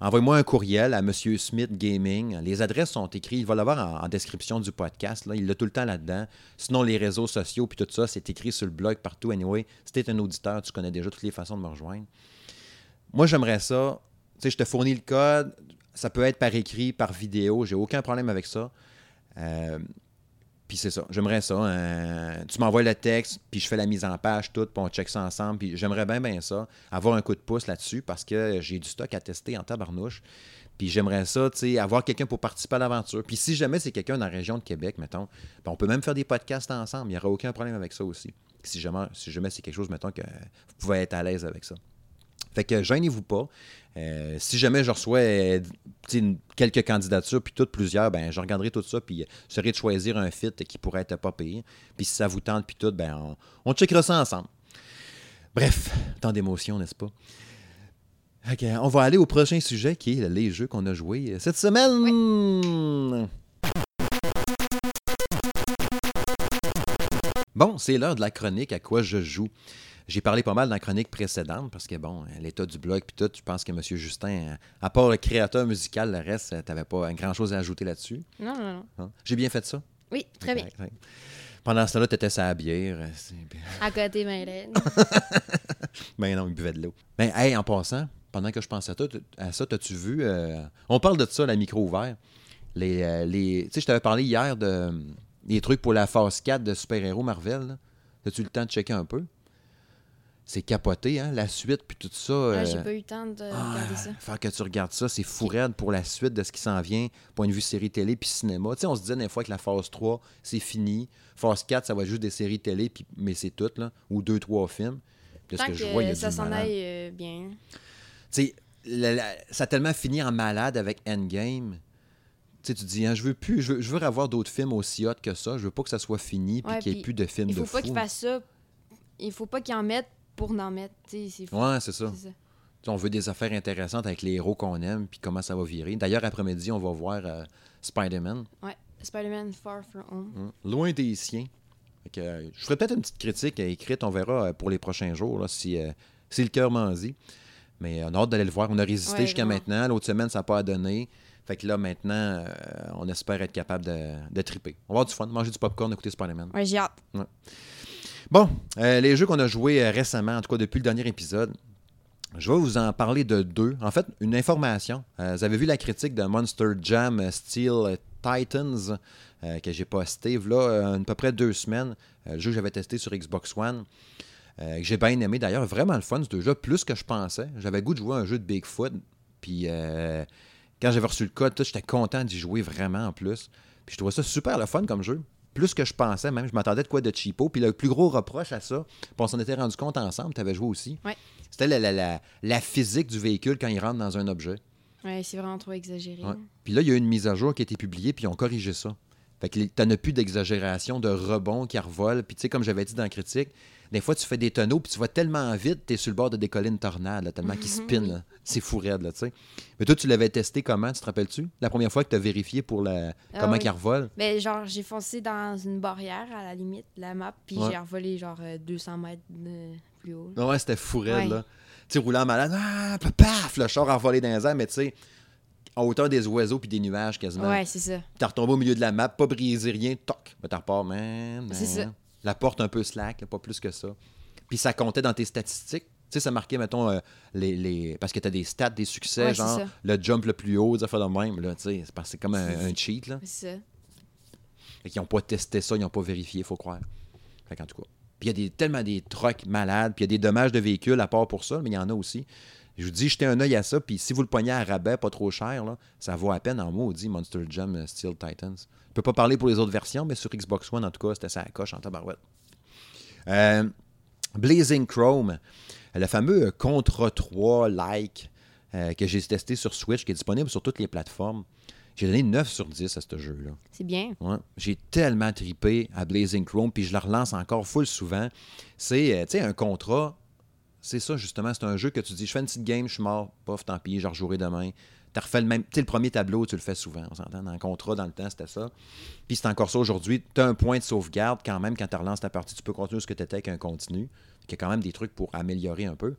envoyez-moi un courriel à Monsieur Smith Gaming. Les adresses sont écrites. Il va l'avoir en, description du podcast. Là. Il l'a tout le temps là-dedans. Sinon, les réseaux sociaux puis tout ça, c'est écrit sur le blog partout. Anyway, si tu un auditeur, tu connais déjà toutes les façons de me rejoindre. Moi, j'aimerais ça. Tu sais, je te fournis le code. Ça peut être par écrit, par vidéo. J'ai aucun problème avec ça. Euh, puis c'est ça, j'aimerais ça. Hein. tu m'envoies le texte, puis je fais la mise en page, tout, puis on check ça ensemble. Puis j'aimerais bien, bien ça, avoir un coup de pouce là-dessus parce que j'ai du stock à tester en tabarnouche. Puis j'aimerais ça, tu sais, avoir quelqu'un pour participer à l'aventure. Puis si jamais c'est quelqu'un dans la région de Québec, mettons, ben, on peut même faire des podcasts ensemble. Il n'y aura aucun problème avec ça aussi. Si jamais, si jamais c'est quelque chose, mettons, que vous pouvez être à l'aise avec ça. Fait que gênez-vous pas. Euh, si jamais je reçois euh, quelques candidatures, puis toutes plusieurs, ben je regarderai tout ça, puis serai de choisir un fit qui pourrait être pas pire. Puis si ça vous tente, puis tout, ben on, on checkera ça ensemble. Bref, tant d'émotions, n'est-ce pas? on va aller au prochain sujet qui est les jeux qu'on a joués cette semaine. Bon, c'est l'heure de la chronique à quoi je joue. J'ai parlé pas mal dans la chronique précédente parce que, bon, l'état du blog puis tout, je pense que M. Justin, à part le créateur musical, le reste, tu n'avais pas grand-chose à ajouter là-dessus. Non, non, non. Hein? J'ai bien fait ça? Oui, très bien. Pendant ce temps-là, tu étais sa bière. Euh, à côté, Mylène. ben non, il buvait de l'eau. Ben, hey, en passant, pendant que je pensais à, ça, as-tu vu? Euh, on parle de ça, la micro ouvert. Les, euh, les, tu sais, je t'avais parlé hier de des trucs pour la phase 4 de super-héros Marvel. As-tu le temps de checker un peu? C'est capoté, hein, la suite, puis tout ça. Ouais, j'ai pas eu le temps de ah, regarder ça. Faire que tu regardes ça, c'est fou raide pour la suite de ce qui s'en vient, point de vue série télé puis cinéma. Tu sais, on se disait des fois que la phase 3, c'est fini. Phase 4, ça va être juste des séries télé, puis, mais c'est tout, là. Ou deux, trois films. Puis que, je vois, il y a ça s'en aille euh, bien. Tu sais, ça a tellement fini en malade avec Endgame. Tu sais, tu dis, hein, je veux plus, je veux, je veux avoir d'autres films aussi hot que ça. Je veux pas que ça soit fini, puis qu'il n'y ait plus de films de fou. Il faut pas qu'ils fassent ça. Il faut pas qu'ils en mettent pour n'en mettre. C'est ouais, c'est ça. On veut des affaires intéressantes avec les héros qu'on aime, puis comment ça va virer. D'ailleurs, après-midi, on va voir euh, Spider-Man. Ouais, Spider-Man Far From Home. Hum, loin des siens. Euh, je ferai peut-être une petite critique écrite, on verra euh, pour les prochains jours, là, si, si le cœur m'en dit. Mais on a hâte d'aller le voir. On a résisté jusqu'à maintenant. L'autre semaine, ça n'a pas donné. Fait que là, maintenant, on espère être capable de, de triper. On va avoir du fun, manger du popcorn, écouter Spider-Man. Ouais, j'ai hâte. Bon, euh, les jeux qu'on a joués euh, récemment, en tout cas depuis le dernier épisode, je vais vous en parler de deux. En fait, une information. Euh, vous avez vu la critique de Monster Jam Steel Titans que j'ai posté là à peu près deux semaines. le jeu que j'avais testé sur Xbox One. que j'ai bien aimé d'ailleurs, vraiment le fun ce jeu, plus que je pensais. J'avais goût de jouer à un jeu de Bigfoot. Puis quand j'avais reçu le code, j'étais content d'y jouer vraiment en plus. Puis je trouvais ça super le fun comme jeu plus que je pensais même. Je m'attendais de quoi de cheapo. Puis le plus gros reproche à ça, puis on s'en était rendu compte ensemble, tu avais joué aussi. C'était la, physique du véhicule quand il rentre dans un objet. Oui, c'est vraiment trop exagéré. Puis là, il y a eu une mise à jour qui a été publiée, puis ils ont corrigé ça. Fait que t'en as plus d'exagération, de rebond qui revole. Puis tu sais, comme j'avais dit dans la critique, des fois, tu fais des tonneaux, puis tu vas tellement vite, tu es sur le bord de décoller une tornade, tellement qu'il spin. C'est fou raide, là, tu sais. Mais toi, tu l'avais testé comment, tu te rappelles-tu? La première fois que tu as vérifié pour la... Ah comment qu'il revole? Ben, genre, j'ai foncé dans une barrière, à la limite, la map, puis j'ai revolé, genre, 200 euh, mètres plus haut. Ouais, c'était fou raide, là. Tu roulant malade, ah, paf, le char a volé dans les airs, mais tu sais, en hauteur des oiseaux puis des nuages quasiment. Ouais, c'est ça. T'as retombé au milieu de la map, pas brisé rien, toc, mais t'as repars, man. C'est ça. La porte un peu slack, pas plus que ça. Puis ça comptait dans tes statistiques. Tu sais, ça marquait, mettons, euh, les, parce que tu as des stats, des succès, genre le jump le plus haut, ça fait de même. Là, sais, c'est comme un, cheat. Là. C'est ça. Fait qu'ils n'ont pas testé ça, ils n'ont pas vérifié, il faut croire. Fait en tout cas. Puis il y a des, tellement des trucks malades, puis il y a des dommages de véhicules à part pour ça, mais il y en a aussi. Je vous dis, jetez un œil à ça, puis si vous le poignez à rabais, pas trop cher, là, ça vaut à peine en maudit Monster Jam euh, Steel Titans. Je peux pas parler pour les autres versions, mais sur Xbox One, en tout cas, c'était ça à coche en tabarouette. Euh, Blazing Chrome, le fameux Contra 3 like euh, que j'ai testé sur Switch, qui est disponible sur toutes les plateformes. J'ai donné 9 sur 10 à ce jeu-là. C'est bien. J'ai tellement tripé à Blazing Chrome, puis je le relance encore full souvent. C'est, un contrat c'est ça, justement. C'est un jeu que tu dis, je fais une petite game, je suis mort, pof, tant pis, je rejouerai demain. Tu refait le même. Tu sais, le premier tableau, tu le fais souvent. On s'entend. Dans le contrat, dans le temps, c'était ça. Puis c'est encore ça aujourd'hui. Tu as un point de sauvegarde quand même quand tu relances ta partie. Tu peux continuer ce que tu étais avec un continu. Il y a quand même des trucs pour améliorer un peu. Tu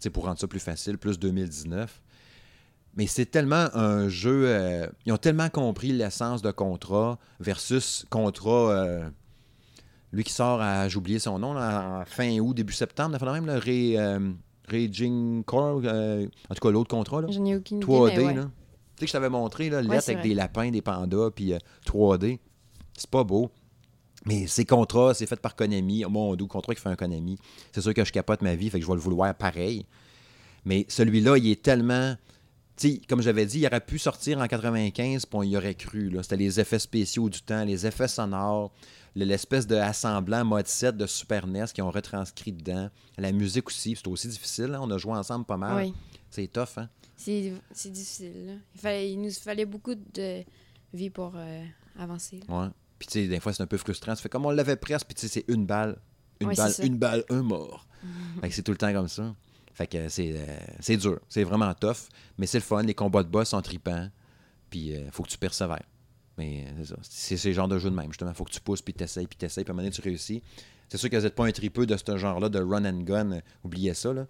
sais, pour rendre ça plus facile, plus 2019. Mais c'est tellement un jeu. euh, ils ont tellement compris l'essence de contrat versus contrat. euh, lui qui sort à. J'ai oublié son nom, là, en fin août, début septembre, il même, le Ray, euh, Raging Core. euh, en tout cas, l'autre contrat, là. J'en ai aucune idée. 3D, mais ouais. là. Tu sais que je t'avais montré, là, avec vrai. des lapins, des pandas, puis euh, 3D. C'est pas beau. Mais ces contrats, c'est fait par Konami. Mon doux, contrat qui fait un Konami. C'est sûr que je capote ma vie, fait que je vais le vouloir pareil. Mais celui-là, il est tellement. Tu sais, comme j'avais dit, il aurait pu sortir en 95, puis on y aurait cru. C'était les effets spéciaux du temps, les effets sonores, l'espèce de assemblant mode 7 de Super NES qui ont retranscrit dedans. La musique aussi, c'était aussi difficile. hein. On a joué ensemble pas mal. Oui. C'est tough, hein? C'est c'est difficile. là. Il, fallait, il nous fallait beaucoup de vie pour euh, avancer. là. Ouais. Puis tu sais, des fois, c'est un peu frustrant. Tu fais comme on l'avait presque, puis tu sais, c'est une balle, une Ouais, balle, c'est ça. une balle, un mort. Fait que c'est tout le temps comme ça. Fait que c'est euh, c'est dur. C'est vraiment tough. Mais c'est le fun. Les combats de boss sont tripants. Puis il faut que tu persévères. Mais euh, c'est ça. C'est le genre de jeu de même, justement. faut que tu pousses, puis t'essayes, puis t'essayes, puis à un moment donné, tu réussis. C'est sûr que vous n'êtes pas un tripeux de ce genre-là, de run and gun. euh, Oubliez ça, là.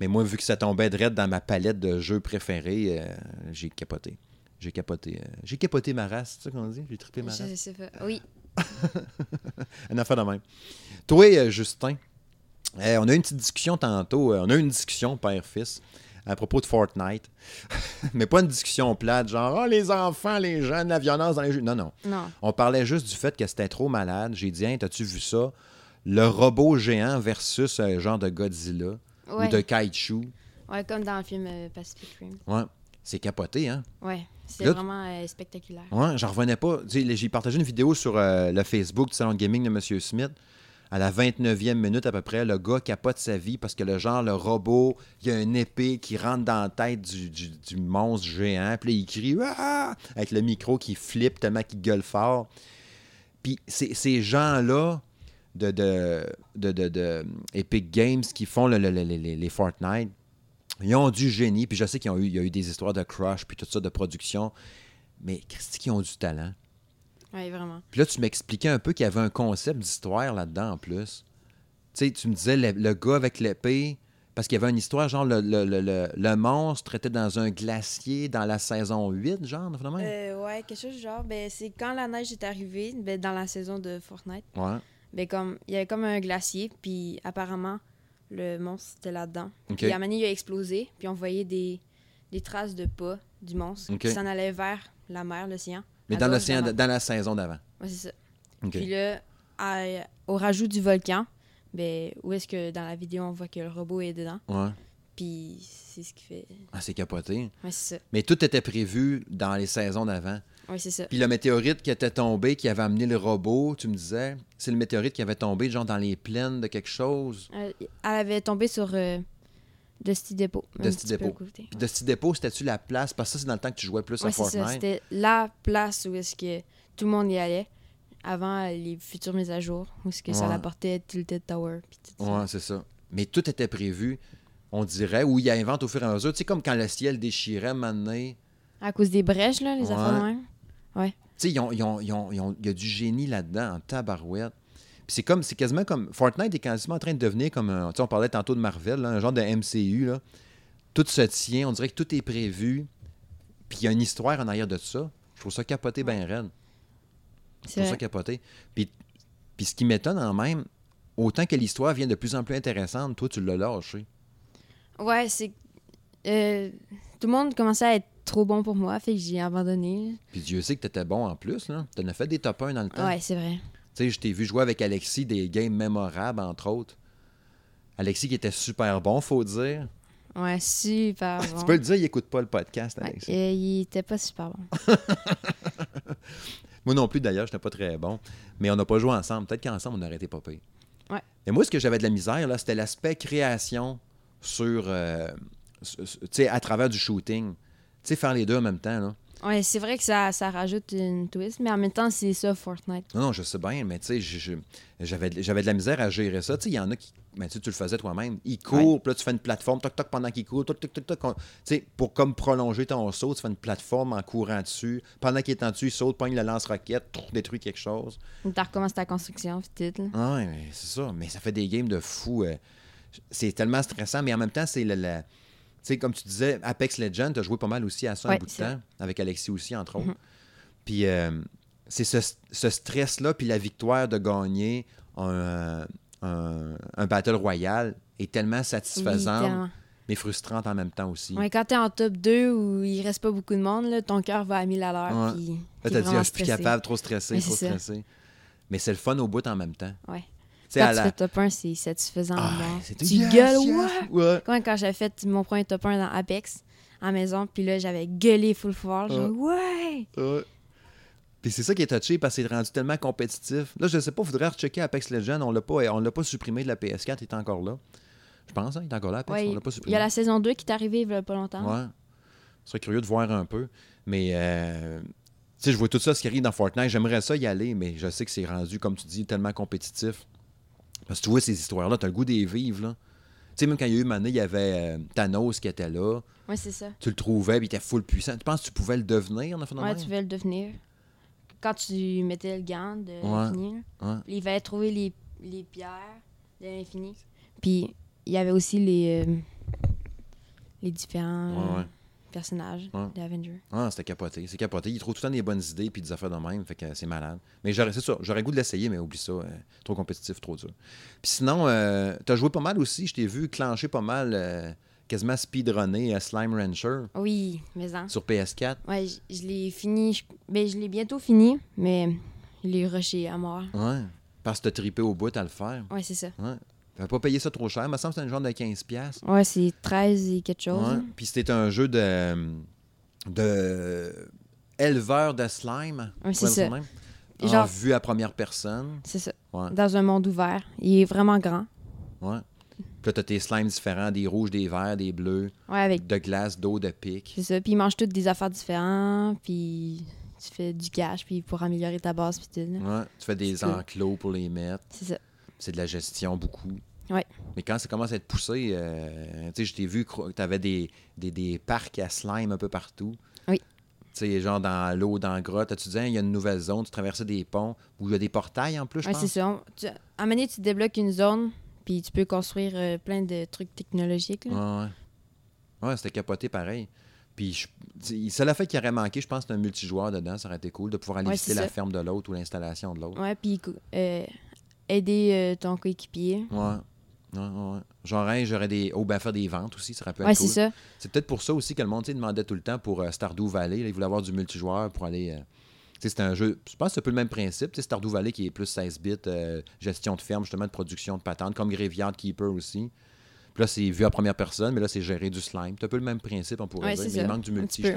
Mais moi, vu que ça tombait direct dans ma palette de jeux préférés, euh, j'ai capoté. J'ai capoté. euh, j'ai capoté ma race, c'est ça qu'on dit? J'ai trippé ma race? Je sais pas. Oui. Une affaire de même. Toi, Justin, on a eu une petite discussion tantôt. on a eu une discussion père-fils à propos de Fortnite. Mais pas une discussion plate, genre oh, les enfants, les jeunes, la violence dans les jeux. Non, non. Non. On parlait juste du fait que c'était trop malade. J'ai dit, hein, t'as-tu vu ça? Le robot géant versus un genre de Godzilla Ouais. ou de Kaiju. ouais, comme dans le film euh, Pacific Rim. Ouais. C'est capoté, hein? Ouais. C'est vraiment euh, spectaculaire. Ouais, j'en revenais pas. J'ai partagé une vidéo sur euh, le Facebook du salon de gaming de M. Smith. À la 29e minute à peu près, le gars capote sa vie parce que le genre, le robot, il y a une épée qui rentre dans la tête du, monstre géant. Puis il crie Ah! avec le micro qui flippe tellement qu'il gueule fort. Puis ces gens-là de, de, Epic Games qui font le- le- le- les- Fortnite, ils ont du génie. Puis je sais qu'il y a eu, des histoires de crush puis tout ça de production. Mais Christy, qui ont du talent. Ouais, vraiment. Puis là, tu m'expliquais un peu qu'il y avait un concept d'histoire là-dedans en plus. Tu sais, tu me disais le, le gars avec l'épée, parce qu'il y avait une histoire, genre le, le, le- le- le monstre était dans un glacier dans la saison 8, genre, vraiment. Euh, ouais, quelque chose du genre. Ben, c'est quand la neige est arrivée, ben, dans la saison de Fortnite. Ouais. Ben, comme, il y avait comme un glacier, puis apparemment, le monstre était là-dedans. OK. Puis à un moment il a explosé, puis on voyait des, des traces de pas du monstre qui s'en allait vers la mer, l'océan. Mais dans, l'océan- dans la saison d'avant. Ouais, c'est ça. Puis là, à- au rajout du volcan, ben, où est-ce que dans la vidéo, on voit que le robot est dedans? Ouais. Puis c'est ce qui fait. Ah, c'est capoté. Ouais, c'est ça. Mais tout était prévu dans les saisons d'avant. Ouais, c'est ça. Puis le météorite qui était tombé, qui avait amené le robot, tu me disais, c'est le météorite qui avait tombé, genre dans les plaines de quelque chose? Euh, Elle avait tombé sur euh, Dusty Depot. Dusty Depot. à. Puis de ce dépôt, c'était-tu la place? Parce que ça, c'est dans le temps que tu jouais plus à Ouais, ça. Fortnite. C'était la place où est-ce que tout le monde y allait avant les futures mises à jour, où est-ce que ça Ouais. l'apportait Tilted Tower. Puis tout ça. Ouais, c'est ça. Mais tout était prévu, on dirait, ou il invente au fur et à mesure. Tu sais, comme quand le ciel déchirait maintenant. À cause des brèches, là, les Ouais. affaires de même? Tu sais, il y a du génie là-dedans, en tabarouette. C'est comme, c'est quasiment comme. Fortnite est quasiment en train de devenir comme un. Tu sais, on parlait tantôt de Marvel, là, un genre de MCU. Là. Tout se tient, on dirait que tout est prévu. Puis il y a une histoire en arrière de ça. Je trouve ça capoté bien raide. Je trouve ça capoté. Puis, puis ce qui m'étonne en même, autant que l'histoire vient de plus en plus intéressante, toi, tu l'as lâché. Ouais, c'est. euh, tout le monde commençait à être trop bon pour moi, fait que j'ai abandonné. Puis Dieu sait que tu étais bon en plus. là. Tu en as fait des top 1 dans le temps. Ouais, c'est vrai. Sais, je t'ai vu jouer avec Alexis des games mémorables, entre autres. Alexis qui était super bon, faut dire. Ouais, super bon. Tu peux le dire, il écoute pas le podcast, Alexis. euh, il était pas super bon. Moi non plus, d'ailleurs, j'étais pas très bon. Mais on n'a pas joué ensemble. Peut-être qu'ensemble, on aurait été pas pire. Ouais. Mais moi, ce que j'avais de la misère, là, c'était l'aspect création sur... euh, sur- à travers du shooting. Tu sais, faire les deux en même temps, là. Ouais, c'est vrai que ça, ça rajoute une twist, mais en même temps, c'est ça, Fortnite. Non, non, je sais bien, mais tu sais, j'avais de la misère à gérer ça. Tu sais, il y en a qui. Ben, tu sais, tu le faisais toi-même. Ils courent, puis là, tu fais une plateforme, toc, toc, pendant qu'ils courent, toc, toc, toc, toc. on- Tu sais, pour comme prolonger ton saut, tu fais une plateforme en courant dessus. Pendant qu'il est en dessus, il saute, pogne le lance-roquette, détruit quelque chose. Tu recommences ta construction, puis tout. là. Ouais, mais c'est ça. Mais ça fait des games de fou. euh, c'est tellement stressant, mais en même temps, c'est tu sais, comme tu disais, Apex Legends, tu as joué pas mal aussi à ça un Ouais, bout de temps, avec Alexis aussi, entre autres. Mhm. Puis euh, c'est ce, ce stress-là, puis la victoire de gagner un, un, un Battle Royale est tellement satisfaisante, mais frustrante en même temps aussi. Ouais, quand t'es en top 2 où il reste pas beaucoup de monde, là, ton cœur va à 1000 à l'heure. Ouais. Là, t'as dit, ah, je suis plus capable, trop stressé, Ouais, trop ça. stressé. Mais c'est le fun au bout en même temps. Ouais. Quand tu la- fais top 1, c'est satisfaisant. Ah, tu yes, gueules, yes. ouais! Ouais. Comme quand j'ai fait mon premier top 1 dans Apex, à la maison, puis là, j'avais gueulé full fort. Genre, ouais! Ouais. Puis c'est ça qui est touché parce que c'est rendu tellement compétitif. Là, je sais pas, il faudrait rechecker Apex Legends. On l'a pas, on l'a pas supprimé de la PS4, il est encore là. Je pense, hein, il est encore là, Apex, Ouais, on l'a pas il y a la saison 2 qui est arrivée il y a pas longtemps. Ouais. Je serais curieux de voir un peu. Mais, euh, tu sais, je vois tout ça, ce qui arrive dans Fortnite. J'aimerais ça y aller, mais je sais que c'est rendu, comme tu dis, tellement compétitif. Parce que tu vois ces histoires-là, tu as le goût des vivre, là. Tu sais, même quand il y a eu année, il y avait euh, Thanos qui était là. Ouais, c'est ça. Tu le trouvais, puis il était full puissant. Tu penses que tu pouvais le devenir, en fait, Ouais, tu veux le devenir. Quand tu mettais le gant de l'infini, Ouais. il fallait trouver les, les pierres de l'infini. Puis il y avait aussi les, euh, les différents Ouais, euh, ouais. Ouais. d'Avengers. Ah, c'était capoté. C'est capoté. Il trouve tout le temps des bonnes idées puis des affaires de même. Fait que c'est malade. Mais j'aurais, c'est ça. J'aurais goût de l'essayer, mais oublie ça. euh, trop compétitif, trop dur. Puis sinon, euh, t'as joué pas mal aussi. Je t'ai vu clencher pas mal, euh, quasiment speedrunner à Slime Rancher Oui, mais hein. sur PS4. Ouais, je, je l'ai fini. Je, ben, je l'ai bientôt fini, mais je l'ai rushé à mort. Ouais. Parce que t'as trippé au bout à le faire. Ouais, c'est ça. Ouais. T'avais pas payé ça trop cher. Il me semble que c'était un genre de 15$. piastres. Ouais, c'est 13 et quelque chose. Ouais. Puis c'était un jeu de. de. éleveur de slime. Ouais, c'est ça. même. Et En genre- vue à première personne. C'est ça. Ouais. Dans un monde ouvert. Il est vraiment grand. Ouais. Puis là, t'as tes slimes différents, des rouges, des verts, des bleus, Ouais, avec. de glace, d'eau, de pique. C'est ça. Puis ils mangent toutes des affaires différentes. Puis tu fais du cash. Puis pour améliorer ta base. Puis. Ouais. Tu fais des cool. enclos pour les mettre. C'est ça. C'est de la gestion beaucoup. Ouais. Mais quand ça commence à être poussé, euh, tu sais, je t'ai vu que tu avais des, des, des parcs à slime un peu partout. Oui. Tu sais, genre dans l'eau, dans la grotte. Tu disais, il y a une nouvelle zone, tu traversais des ponts où il y a des portails en plus, je Ouais, pense? c'est ça. On- tu- à un moment donné, tu débloques une zone. Puis tu peux construire euh, plein de trucs technologiques. là. Ouais, ouais. C'était capoté pareil. Puis, je- ça l'a fait qu'il aurait manqué, je pense, c'est un multijoueur dedans. Ça aurait été cool de pouvoir aller visiter c'est la ferme de l'autre ou l'installation de l'autre. Ouais, puis euh, aider euh, ton coéquipier. Ouais. Ouais, ouais. Genre, hey, j'aurais des. Oh, ben, faire des ventes aussi, ça aurait pu être Ouais, cool. c'est ça. C'est peut-être pour ça aussi que le monde demandait tout le temps pour euh, Stardew Valley. là, il voulait avoir du multijoueur pour aller. euh, tu sais, c'est un jeu. Je pense que c'est un peu le même principe. Tu sais, Stardew Valley qui est plus 16 bits, euh, gestion de ferme, justement, de production de patentes, comme Graveyard Keeper aussi. Puis là, c'est vu à première personne, mais là, c'est gérer du slime. C'est un peu le même principe, on pourrait Ouais, dire. Mais il manque du multi, peu.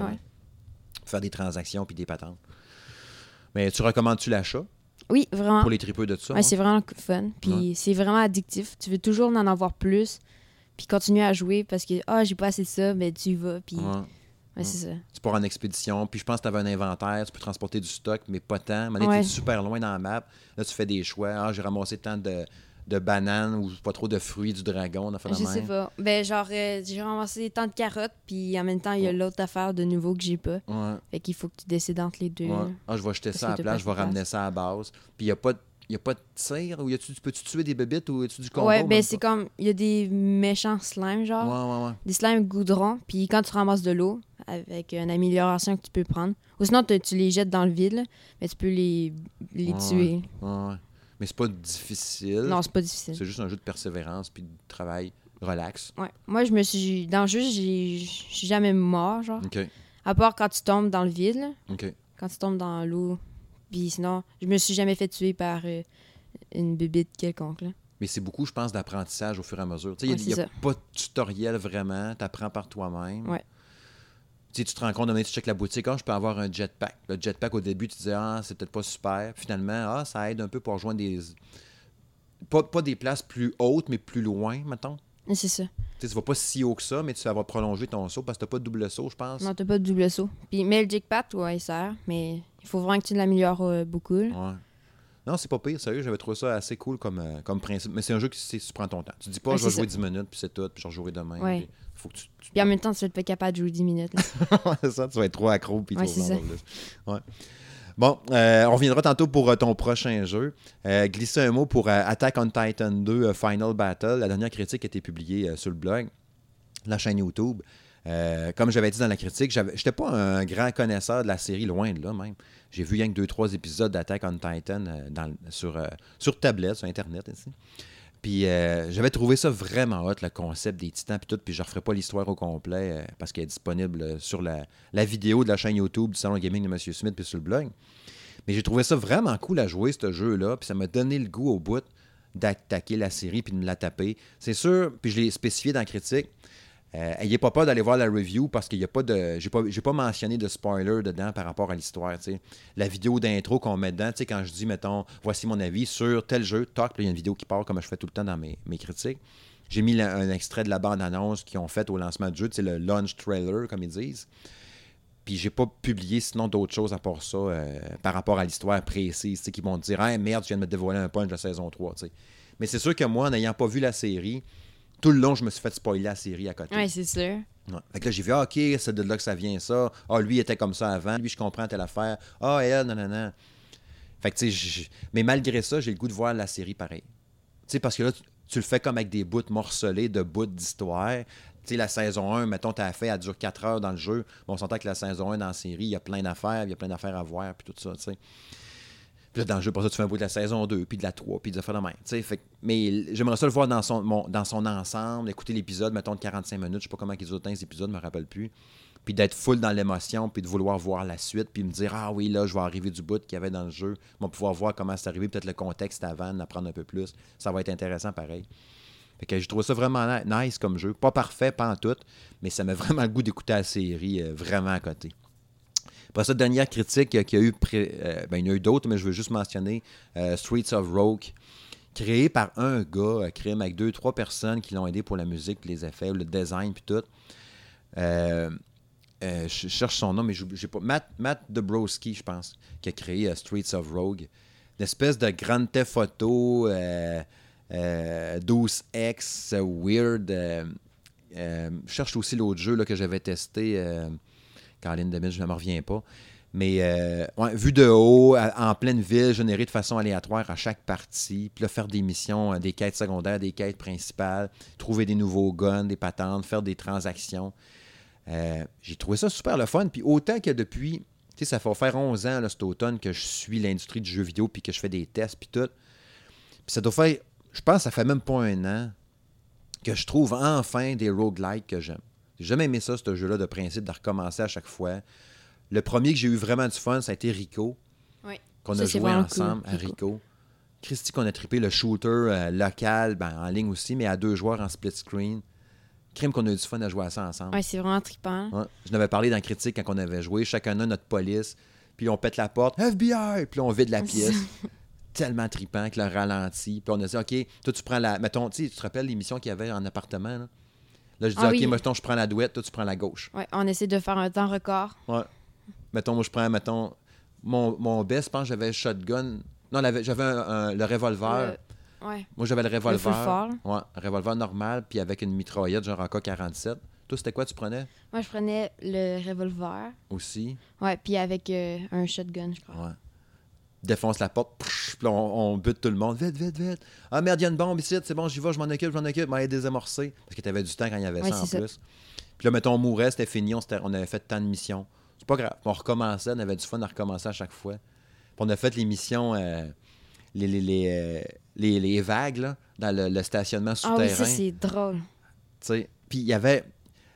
Faire des transactions puis des patentes. Mais tu recommandes-tu l'achat? Oui, vraiment. pour les tripeux de tout ça? Ouais, hein? c'est vraiment fun. Puis Ouais. c'est vraiment addictif. Tu veux toujours en avoir plus. Puis continuer à jouer parce que, ah, j'ai pas assez de ça, mais tu y vas. Puis, ouais, c'est ça. Tu pars en expédition, puis je pense que tu avais un inventaire, tu peux transporter du stock, mais pas tant. Donné, Ouais. t'es super loin dans la map. Là, tu fais des choix. Ah, j'ai ramassé tant de, de bananes ou pas trop de fruits du dragon. Enfin, Je sais pas. Ben, genre, euh, j'ai ramassé tant de carottes, puis en même temps, il y a Ouais. l'autre affaire de nouveau que j'ai pas. Ouais, Fait qu'il faut que tu décides entre les deux. ouais. Ah, je vais jeter ça à la place, je vais ramener ça à la base. Puis il n'y a pas de. Y a pas de tir ou y a-tu, peux-tu tuer des bébites ou y a-tu du combo? ouais, ben, c'est comme, il y a des méchants slimes, genre. Ouais, ouais, ouais. Des slimes goudron, puis quand tu ramasses de l'eau, avec une amélioration que tu peux prendre. Ou sinon, tu tu les jettes dans le vide, là, mais tu peux les, les Ouais, tuer. ouais, ouais. Mais c'est pas difficile. Non, c'est pas difficile. c'est juste un jeu de persévérance puis de travail relax. Ouais. Moi, je me suis. Dans le jeu, je suis jamais mort, genre. OK, À part quand tu tombes dans le vide, là, OK. quand tu tombes dans l'eau. Puis sinon, je me suis jamais fait tuer par euh, une bébite quelconque, là. Mais c'est beaucoup, je pense, d'apprentissage au fur et à mesure. Tu sais, il Ouais, n'y a, y a pas de tutoriel vraiment. Tu apprends par toi-même. Ouais. Tu sais, tu te rends compte, demain, tu checkes la boutique, ah, je peux avoir un jetpack. Le jetpack, au début, tu disais, ah, c'est peut-être pas super. Finalement, ah, ça aide un peu pour rejoindre des. Pas, pas des places plus hautes, mais plus loin, mettons. Et C'est ça. Tu sais, tu vas pas si haut que ça, mais tu vas prolonger ton saut parce que t'as pas de double saut, je pense. Non, t'as pas de double saut. Puis, mais le jackpot, ouais, il sert. Mais il faut vraiment que tu l'améliores euh, beaucoup. là. Ouais. Non, c'est pas pire, sérieux, j'avais trouvé ça assez cool comme, euh, comme principe. Mais c'est un jeu qui tu prends ton temps. Tu dis pas, Ouais, je vais jouer ça. 10 minutes, puis c'est tout, puis je rejouerai demain. Ouais. puis faut que tu, tu- Puis en même temps, tu vas être pas capable de jouer 10 minutes. là. ça, tu vas être trop accro puis Ouais, trop. Ouais. Bon, euh, on reviendra tantôt pour euh, ton prochain jeu. Euh, glisser un mot pour euh, Attack on Titan 2 euh, Final Battle. La dernière critique a été publiée sur le blog. la chaîne YouTube. Comme j'avais dit dans la critique, je n'étais pas un grand connaisseur de la série, loin de là même. J'ai vu rien que deux, trois épisodes d'Attack on Titan dans, sur, sur tablette, sur Internet ici. Puis j'avais trouvé ça vraiment hot, le concept des titans, puis tout. Puis je ne referai pas l'histoire au complet parce qu'elle est disponible sur la, vidéo de la chaîne YouTube du Salon Gaming de M. Smith, puis sur le blog. Mais j'ai trouvé ça vraiment cool à jouer, ce jeu-là. Puis ça m'a donné le goût au bout d'attaquer la série puis de me la taper. C'est sûr, puis je l'ai spécifié dans critique, euh, ayez pas peur d'aller voir la review parce qu'il n'y a pas de. J'ai pas, pas mentionné de spoiler dedans par rapport à l'histoire. La vidéo d'intro qu'on met dedans, quand je dis, mettons, voici mon avis sur tel jeu, toc, il y a une vidéo qui part comme je fais tout le temps dans mes, critiques. J'ai mis un extrait de la bande-annonce qu'ils ont fait au lancement du jeu, le launch trailer, comme ils disent. Puis j'ai pas publié sinon d'autres choses à part ça euh, par rapport à l'histoire précise, qui vont dire Ah merde, tu viens de me dévoiler un punch de la saison 3. Mais c'est sûr que moi, en n'ayant pas vu la série, tout le long, je me suis fait spoiler la série à côté. Oui, c'est sûr. Fait que là, j'ai vu, ah, OK, c'est de là que ça vient, ça. Ah, lui, il était comme ça avant. Lui, je comprends telle affaire. Ah, elle, non, non, non. Fait que, tu sais, mais malgré ça, j'ai le goût de voir la série pareil. Tu sais, parce que là, tu, le fais comme avec des bouts morcelés de bouts d'histoire. Tu sais, la saison 1, mettons, t'as fait, elle dure 4 heures dans le jeu. Bon, on s'entend que la saison 1 dans la série, il y a plein d'affaires, il y a plein d'affaires à voir, puis tout ça, tu sais. Puis là, dans le jeu, pour ça, tu fais un bout de la saison 2, puis de la 3, puis de la même. Fait, mais j'aimerais ça le voir dans son, ensemble, écouter l'épisode, mettons, de 45 minutes. Je sais pas comment ils ont les épisodes, je me rappelle plus. Puis d'être full dans l'émotion, puis de vouloir voir la suite, puis me dire Ah oui, là, je vais arriver du bout qu'il y avait dans le jeu. On va pouvoir voir comment c'est arrivé, peut-être le contexte avant, apprendre un peu plus. Ça va être intéressant pareil. Fait que je trouve ça vraiment nice comme jeu. Pas parfait, pas en tout, mais ça m'a vraiment le goût d'écouter la série euh, vraiment à côté. Après ça, dernière critique qu'il y a eu, euh, ben, il y a eu d'autres, mais je veux juste mentionner euh, Streets of Rogue, créé par un gars, euh, créé avec deux, trois personnes qui l'ont aidé pour la musique, les effets, le design, puis tout. je cherche son nom, mais j'ai pas. Matt, Matt je pense, qui a créé Streets of Rogue. Une espèce de grande photo, 12X, weird. je cherche aussi l'autre jeu là, que j'avais testé. Caroline Demille, je ne me reviens pas. Mais euh, vu de haut, en pleine ville, généré de façon aléatoire à chaque partie, puis là, faire des missions, euh, des quêtes secondaires, des quêtes principales, trouver des nouveaux guns, des patentes, faire des transactions. Euh, j'ai trouvé ça super le fun. Puis autant que depuis, tu sais, ça fait faire 11 ans là, cet automne que je suis l'industrie du jeu vidéo, puis que je fais des tests, puis tout. Puis ça doit faire, je pense, ça fait même pas un an que je trouve enfin des roguelikes que j'aime. J'ai jamais aimé ça, ce jeu-là de principe, de recommencer à chaque fois. Le premier que j'ai eu vraiment du fun, ça a été Rico. Oui. Qu'on a joué ensemble à Rico. Christy, qu'on a trippé le shooter euh, local, ben, en ligne aussi, mais à deux joueurs en split screen. Crime qu'on a eu du fun à jouer à ça ensemble. Oui, c'est vraiment trippant. Je n'avais parlé dans critique quand on avait joué. Chacun a notre police. Puis on pète la porte. FBI! Puis on vide la pièce. Tellement trippant que le ralenti. Puis on a dit, OK, toi, tu prends la. Mettons, tu te rappelles l'émission qu'il y avait en appartement? Là? Là, je dis, ah OK, mettons, je prends la douette, toi, tu prends la gauche. Ouais, on essaie de faire un temps record. Ouais. Mettons, moi, je prends, mettons, mon, mon best, je pense j'avais le shotgun. Non, j'avais le revolver. Ouais. Moi, j'avais le revolver. Le. Ouais, un revolver normal, puis avec une mitraillette, genre AK-47. Toi, c'était quoi tu prenais? Moi, je prenais le revolver. Aussi? Ouais, puis avec euh, un shotgun, je crois. Ouais défonce la porte, puis on, bute tout le monde. Vite, vite, vite. Ah merde, il y a une bombe ici, c'est bon, j'y vais, je m'en occupe, je m'en occupe, m'en désamorcé. Parce que tu avais du temps quand il y avait ça en plus. Puis là, mettons, on mourait, c'était fini, on, on, avait fait tant de missions. C'est pas grave. On recommençait, on avait du fun à recommencer à chaque fois. Puis on a fait les missions, euh, les, les, les, euh, les, les, vagues, là, dans le, stationnement souterrain. Ah oui, ça, c'est drôle. Tu sais, puis il y avait.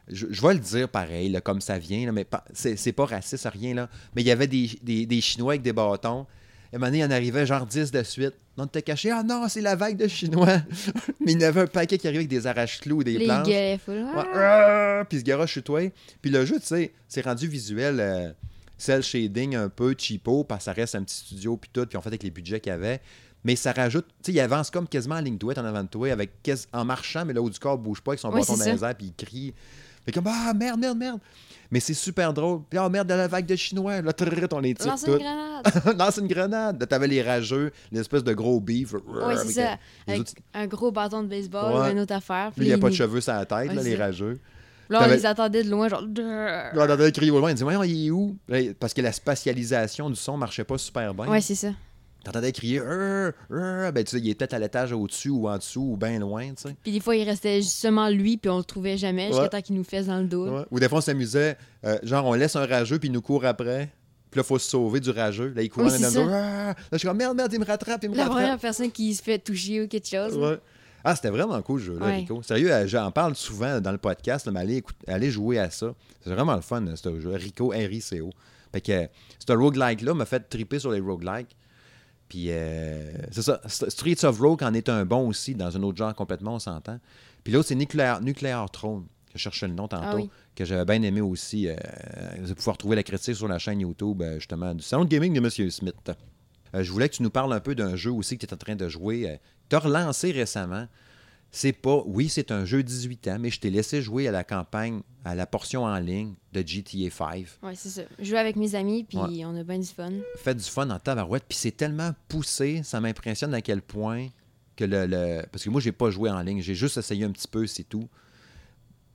Je, vais le dire pareil, là, comme ça vient, là, mais c'est pas raciste, rien, là. Mais il y avait des, des, des Chinois avec des bâtons et maintenant, il en arrivait genre 10 de suite. On était caché. Ah non, c'est la vague de Chinois. Mais il y avait un paquet qui arrivait avec des arrache-clous, des Les planches. Les ah! Puis ce gars chez toi. Puis le jeu, tu sais, c'est rendu visuel. Euh, cel shading un peu cheapo, parce que ça reste un petit studio, puis tout, puis on fait avec les budgets qu'il y avait. Mais ça rajoute, tu sais, il avance comme quasiment en ligne droite en avant de toi, avec, en marchant, mais le haut du corps bouge pas, avec son bâton dans les airs, puis il crie. Fait comme, ah merde, merde, merde. Mais c'est super drôle. Puis, oh merde, de la vague de Chinois. Là, on les tire. Lance une grenade. Lance une grenade. Là, t'avais les rageux, l'espèce de gros beef. Oui, c'est ça. Avec un gros bâton de baseball, ouais. une autre affaire. Puis il n'y a pas de cheveux sur la tête, là, les rageux. Là, on les attendait de loin, genre. on entendait crier au loin. On disait, voyons, il est où? Parce que la spatialisation du son marchait pas super bien. Oui, c'est ça. T'entendais crier, ben, tu sais, il est peut-être à l'étage au-dessus ou en dessous ou bien loin, tu sais. Puis des fois, il restait justement lui, puis on le trouvait jamais, jusqu'à Ouais. temps qu'il nous fasse dans le dos. Ouais. Ou des fois, on s'amusait, euh, genre, on laisse un rageux, puis il nous court après. Puis là, il faut se sauver du rageux. Là, il court Oui, dans le dos. Là, je suis comme, merde, merde, il me rattrape, il me La rattrape. première personne qui se fait toucher ou quelque chose. Ouais. Ah, c'était vraiment cool, ce jeu-là. Rico. Sérieux, euh, j'en parle souvent dans le podcast, mais allez, écoute- allez jouer à ça. C'est vraiment le fun, euh, ce jeu. Rico, R-I-C-O. Fait que ce roguelike-là m'a fait triper sur les roguelikes. Puis, euh, c'est ça. St- Streets of Rogue en est un bon aussi, dans un autre genre complètement, on s'entend. Puis l'autre, c'est Nuclear, Nuclear Throne, que je cherchais le nom tantôt, Ah oui. que j'avais bien aimé aussi. Euh, de pouvoir trouver la critique sur la chaîne YouTube, euh, justement, du Salon de Gaming de M. Smith. Euh, je voulais que tu nous parles un peu d'un jeu aussi que tu es en train de jouer. tu as relancé récemment. C'est pas. Oui, c'est un jeu 18 ans, mais je t'ai laissé jouer à la campagne, à la portion en ligne de GTA 5. Ouais, c'est ça. Je joue avec mes amis, puis Ouais. on a bien du fun. Fait du fun en tabarouette, puis c'est tellement poussé, ça m'impressionne à quel point que le, le- Parce que moi, j'ai pas joué en ligne, j'ai juste essayé un petit peu, c'est tout.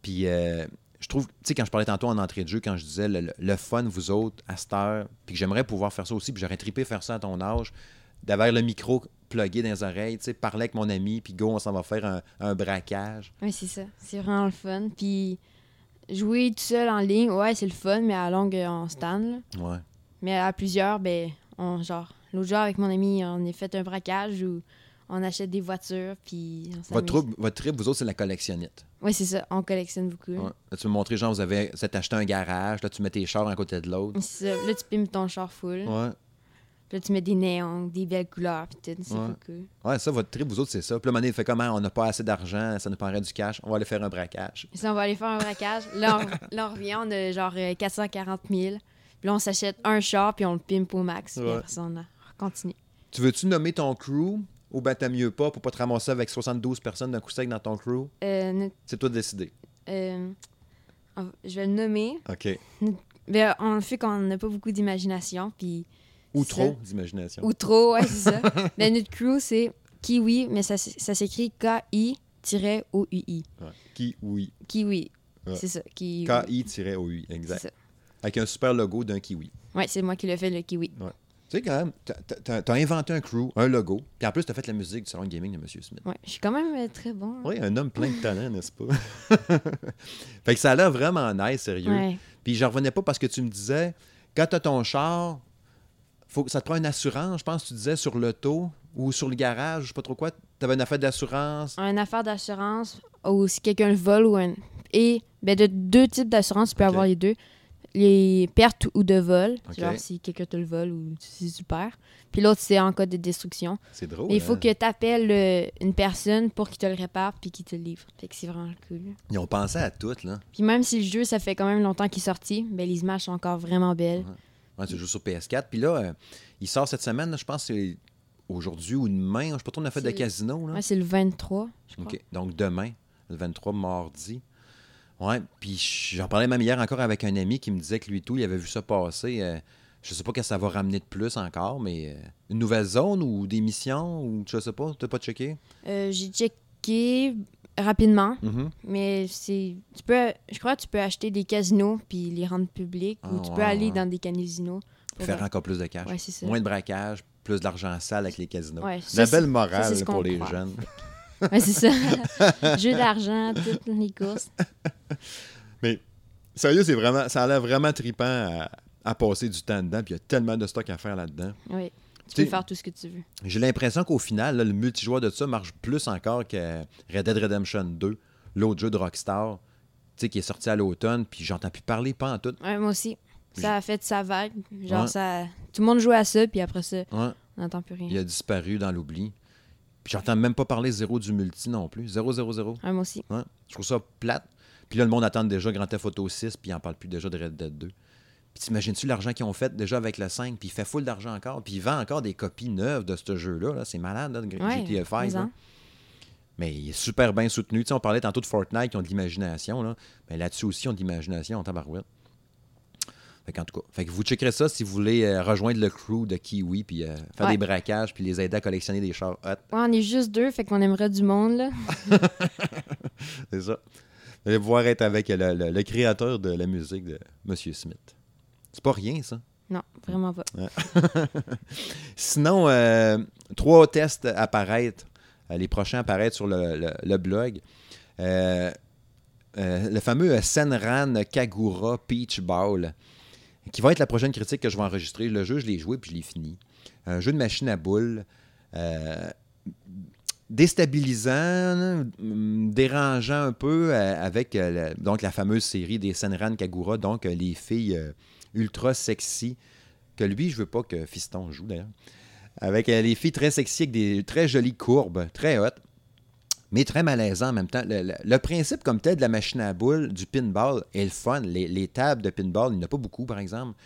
Puis euh, je trouve, tu sais, quand je parlais tantôt en entrée de jeu, quand je disais le, fun, vous autres, à cette heure, puis que j'aimerais pouvoir faire ça aussi, puis j'aurais trippé faire ça à ton âge, d'avoir le micro plugué dans les oreilles, tu sais, parler avec mon ami, puis go, on s'en va faire un, un braquage. Oui, c'est ça. C'est vraiment le fun. Puis jouer tout seul en ligne, ouais, c'est le fun, mais à longue, en stand. là. Ouais. Mais à plusieurs, ben, on, genre, l'autre jour avec mon ami, on a fait un braquage où on achète des voitures, puis on Votre, votre trip, vous autres, c'est la collectionnite. Oui, c'est ça. On collectionne beaucoup. là. Ouais. Là, tu me montrais, genre, vous avez acheté un garage, là, tu mets tes chars à côté de l'autre. C'est ça. Là, tu pimes ton char full. Ouais. Là, tu mets des néons, des belles couleurs, puis tout. C'est Ouais. cool. Ouais, ça, votre trip, vous autres, c'est ça. Puis là, Mané fait comment On n'a pas assez d'argent, ça nous prendrait du cash, on va aller faire un braquage. Puis ça, on va aller faire un braquage. Là, on, là, on revient, on a genre euh, 440 000. Puis là, on s'achète un char, puis on le pimpe au max. Puis après ça, on, a- on continue. Tu veux-tu nommer ton crew ou ben t'as mieux pas pour pas te ramasser avec 72 personnes d'un coup sec dans ton crew? Euh, C'est toi de décider. euh, je vais le nommer. OK. Ben, on fait qu'on n'a pas beaucoup d'imagination, puis... Ou trop d'imagination. Ou trop, ouais, c'est ça. ben, notre crew, c'est Kiwi, mais ça, ça s'écrit K-I-O-U-I. Ouais. Kiwi. Ouais. C'est ça. Kiwi. K-I-O-U, exact. ça. Avec un super logo d'un kiwi. Ouais, c'est moi qui l'ai fait, le Kiwi. Tu sais, quand même, t'as- t'as t'as inventé un crew, un logo, puis en plus, t'as fait la musique du salon de gaming de M. Smith. Ouais, je suis quand même euh, très bon. Oui, un homme plein de talent, n'est-ce pas? fait que ça a l'air vraiment nice, sérieux. Ouais. Puis j'en revenais pas parce que tu me disais, quand tu as ton char, faut, ça te prend une assurance, je pense que tu disais, sur l'auto ou sur le garage, je sais pas trop quoi. Tu avais une affaire d'assurance. Une affaire d'assurance, ou si quelqu'un le vole, ou un... Et, ben, de deux types d'assurance, tu peux avoir les deux. Les pertes ou de vol, genre si quelqu'un te le vole ou si tu perds. Puis l'autre, c'est en cas de destruction. C'est drôle. Il faut hein? que tu appelles une personne pour qu'il te le répare puis qu'il te le livre. Fait que c'est vraiment cool. Ils ont pensé à tout, là. Puis même si le jeu, ça fait quand même longtemps qu'il est sorti, ben les images sont encore vraiment belles. Ouais, tu joues sur PS4. Puis là, euh, il sort cette semaine, là, je pense que c'est aujourd'hui ou demain. Je sais pas trop, on a fait de C'est- casino. Là. Ouais, c'est le 23, je crois. Donc demain, le 23 mardi. Ouais, puis j'en parlais même hier encore avec un ami qui me disait que lui tout, il avait vu ça passer. euh, je sais pas que ça va ramener de plus encore, mais euh, une nouvelle zone ou des missions ou je sais pas, t'as pas checké? Euh, J'ai checké rapidement, Mhm. mais c'est tu peux je crois que tu peux acheter des casinos puis les rendre publics Ah, ou tu peux ouais, aller dans des casinos. pour Faire encore plus de cash. Ouais, ça. Moins de braquage, plus d'argent sale avec les casinos. La ça, belle ça, morale c'est ce pour les croit. jeunes. Ouais, c'est ça. Jeu d'argent, toutes les courses. Mais sérieux, c'est vraiment, ça a l'air vraiment trippant à, à passer du temps dedans. Puis il y a tellement de stock à faire là-dedans. Oui. Tu T'sais- peux faire tout ce que tu veux. J'ai l'impression qu'au final, là, le multijoueur de ça marche plus encore que Red Dead Redemption 2, l'autre jeu de Rockstar, tu sais, qui est sorti à l'automne, puis j'entends plus parler pas en tout. Ouais, moi aussi. Ça a fait sa vague. Genre, Ouais. ça. Tout le monde jouait à ça, puis après ça, Ouais, on n'entend plus il rien. a disparu dans l'oubli. Puis j'entends même pas parler zéro du multi non plus. 0, 0, 0. Ouais, moi aussi. Je trouve ça plate. Puis là, le monde attend déjà Grand Theft Auto 6, puis il en parle plus déjà de Red Dead 2. Puis t'imagines-tu l'argent qu'ils ont fait déjà avec le 5, puis il fait full d'argent encore, puis il vend encore des copies neuves de ce jeu-là. Là. C'est malade, là, de Ouais, GTA 5. mais là. en- Mais il est super bien soutenu. Tu sais, on parlait tantôt de Fortnite qui ont de l'imagination. Là. Mais là-dessus aussi, ils ont de l'imagination en tabarouette. Fait qu'en tout cas, fait que vous checkerez ça si vous voulez euh, rejoindre le crew de Kiwi, puis euh, faire Ouais. des braquages, puis les aider à collectionner des chars hot. Ouais, on est juste deux, fait qu'on aimerait du monde, là. C'est ça. Vous allez pouvoir être avec le, le- le créateur de la musique de M. Smith. C'est pas rien, ça. Non, vraiment pas. Sinon, euh, trois tests apparaître. Euh, les prochains apparaître sur le, le- le blog. Euh, euh, le fameux Senran Kagura Peach Ball, qui va être la prochaine critique que je vais enregistrer. Le jeu, je l'ai joué puis je l'ai fini. Un jeu de machine à boules. déstabilisant, hum, dérangeant un peu avec donc la fameuse série des Senran Kagura, donc les filles ultra sexy, que lui, je veux pas que Fiston joue d'ailleurs, avec euh, les filles très sexy, avec des très jolies courbes, très hautes, mais très malaisant en même temps. Le, principe comme tel de la machine à boules, du pinball, est le fun. Les, les tables de pinball, il n'y en a pas beaucoup par exemple,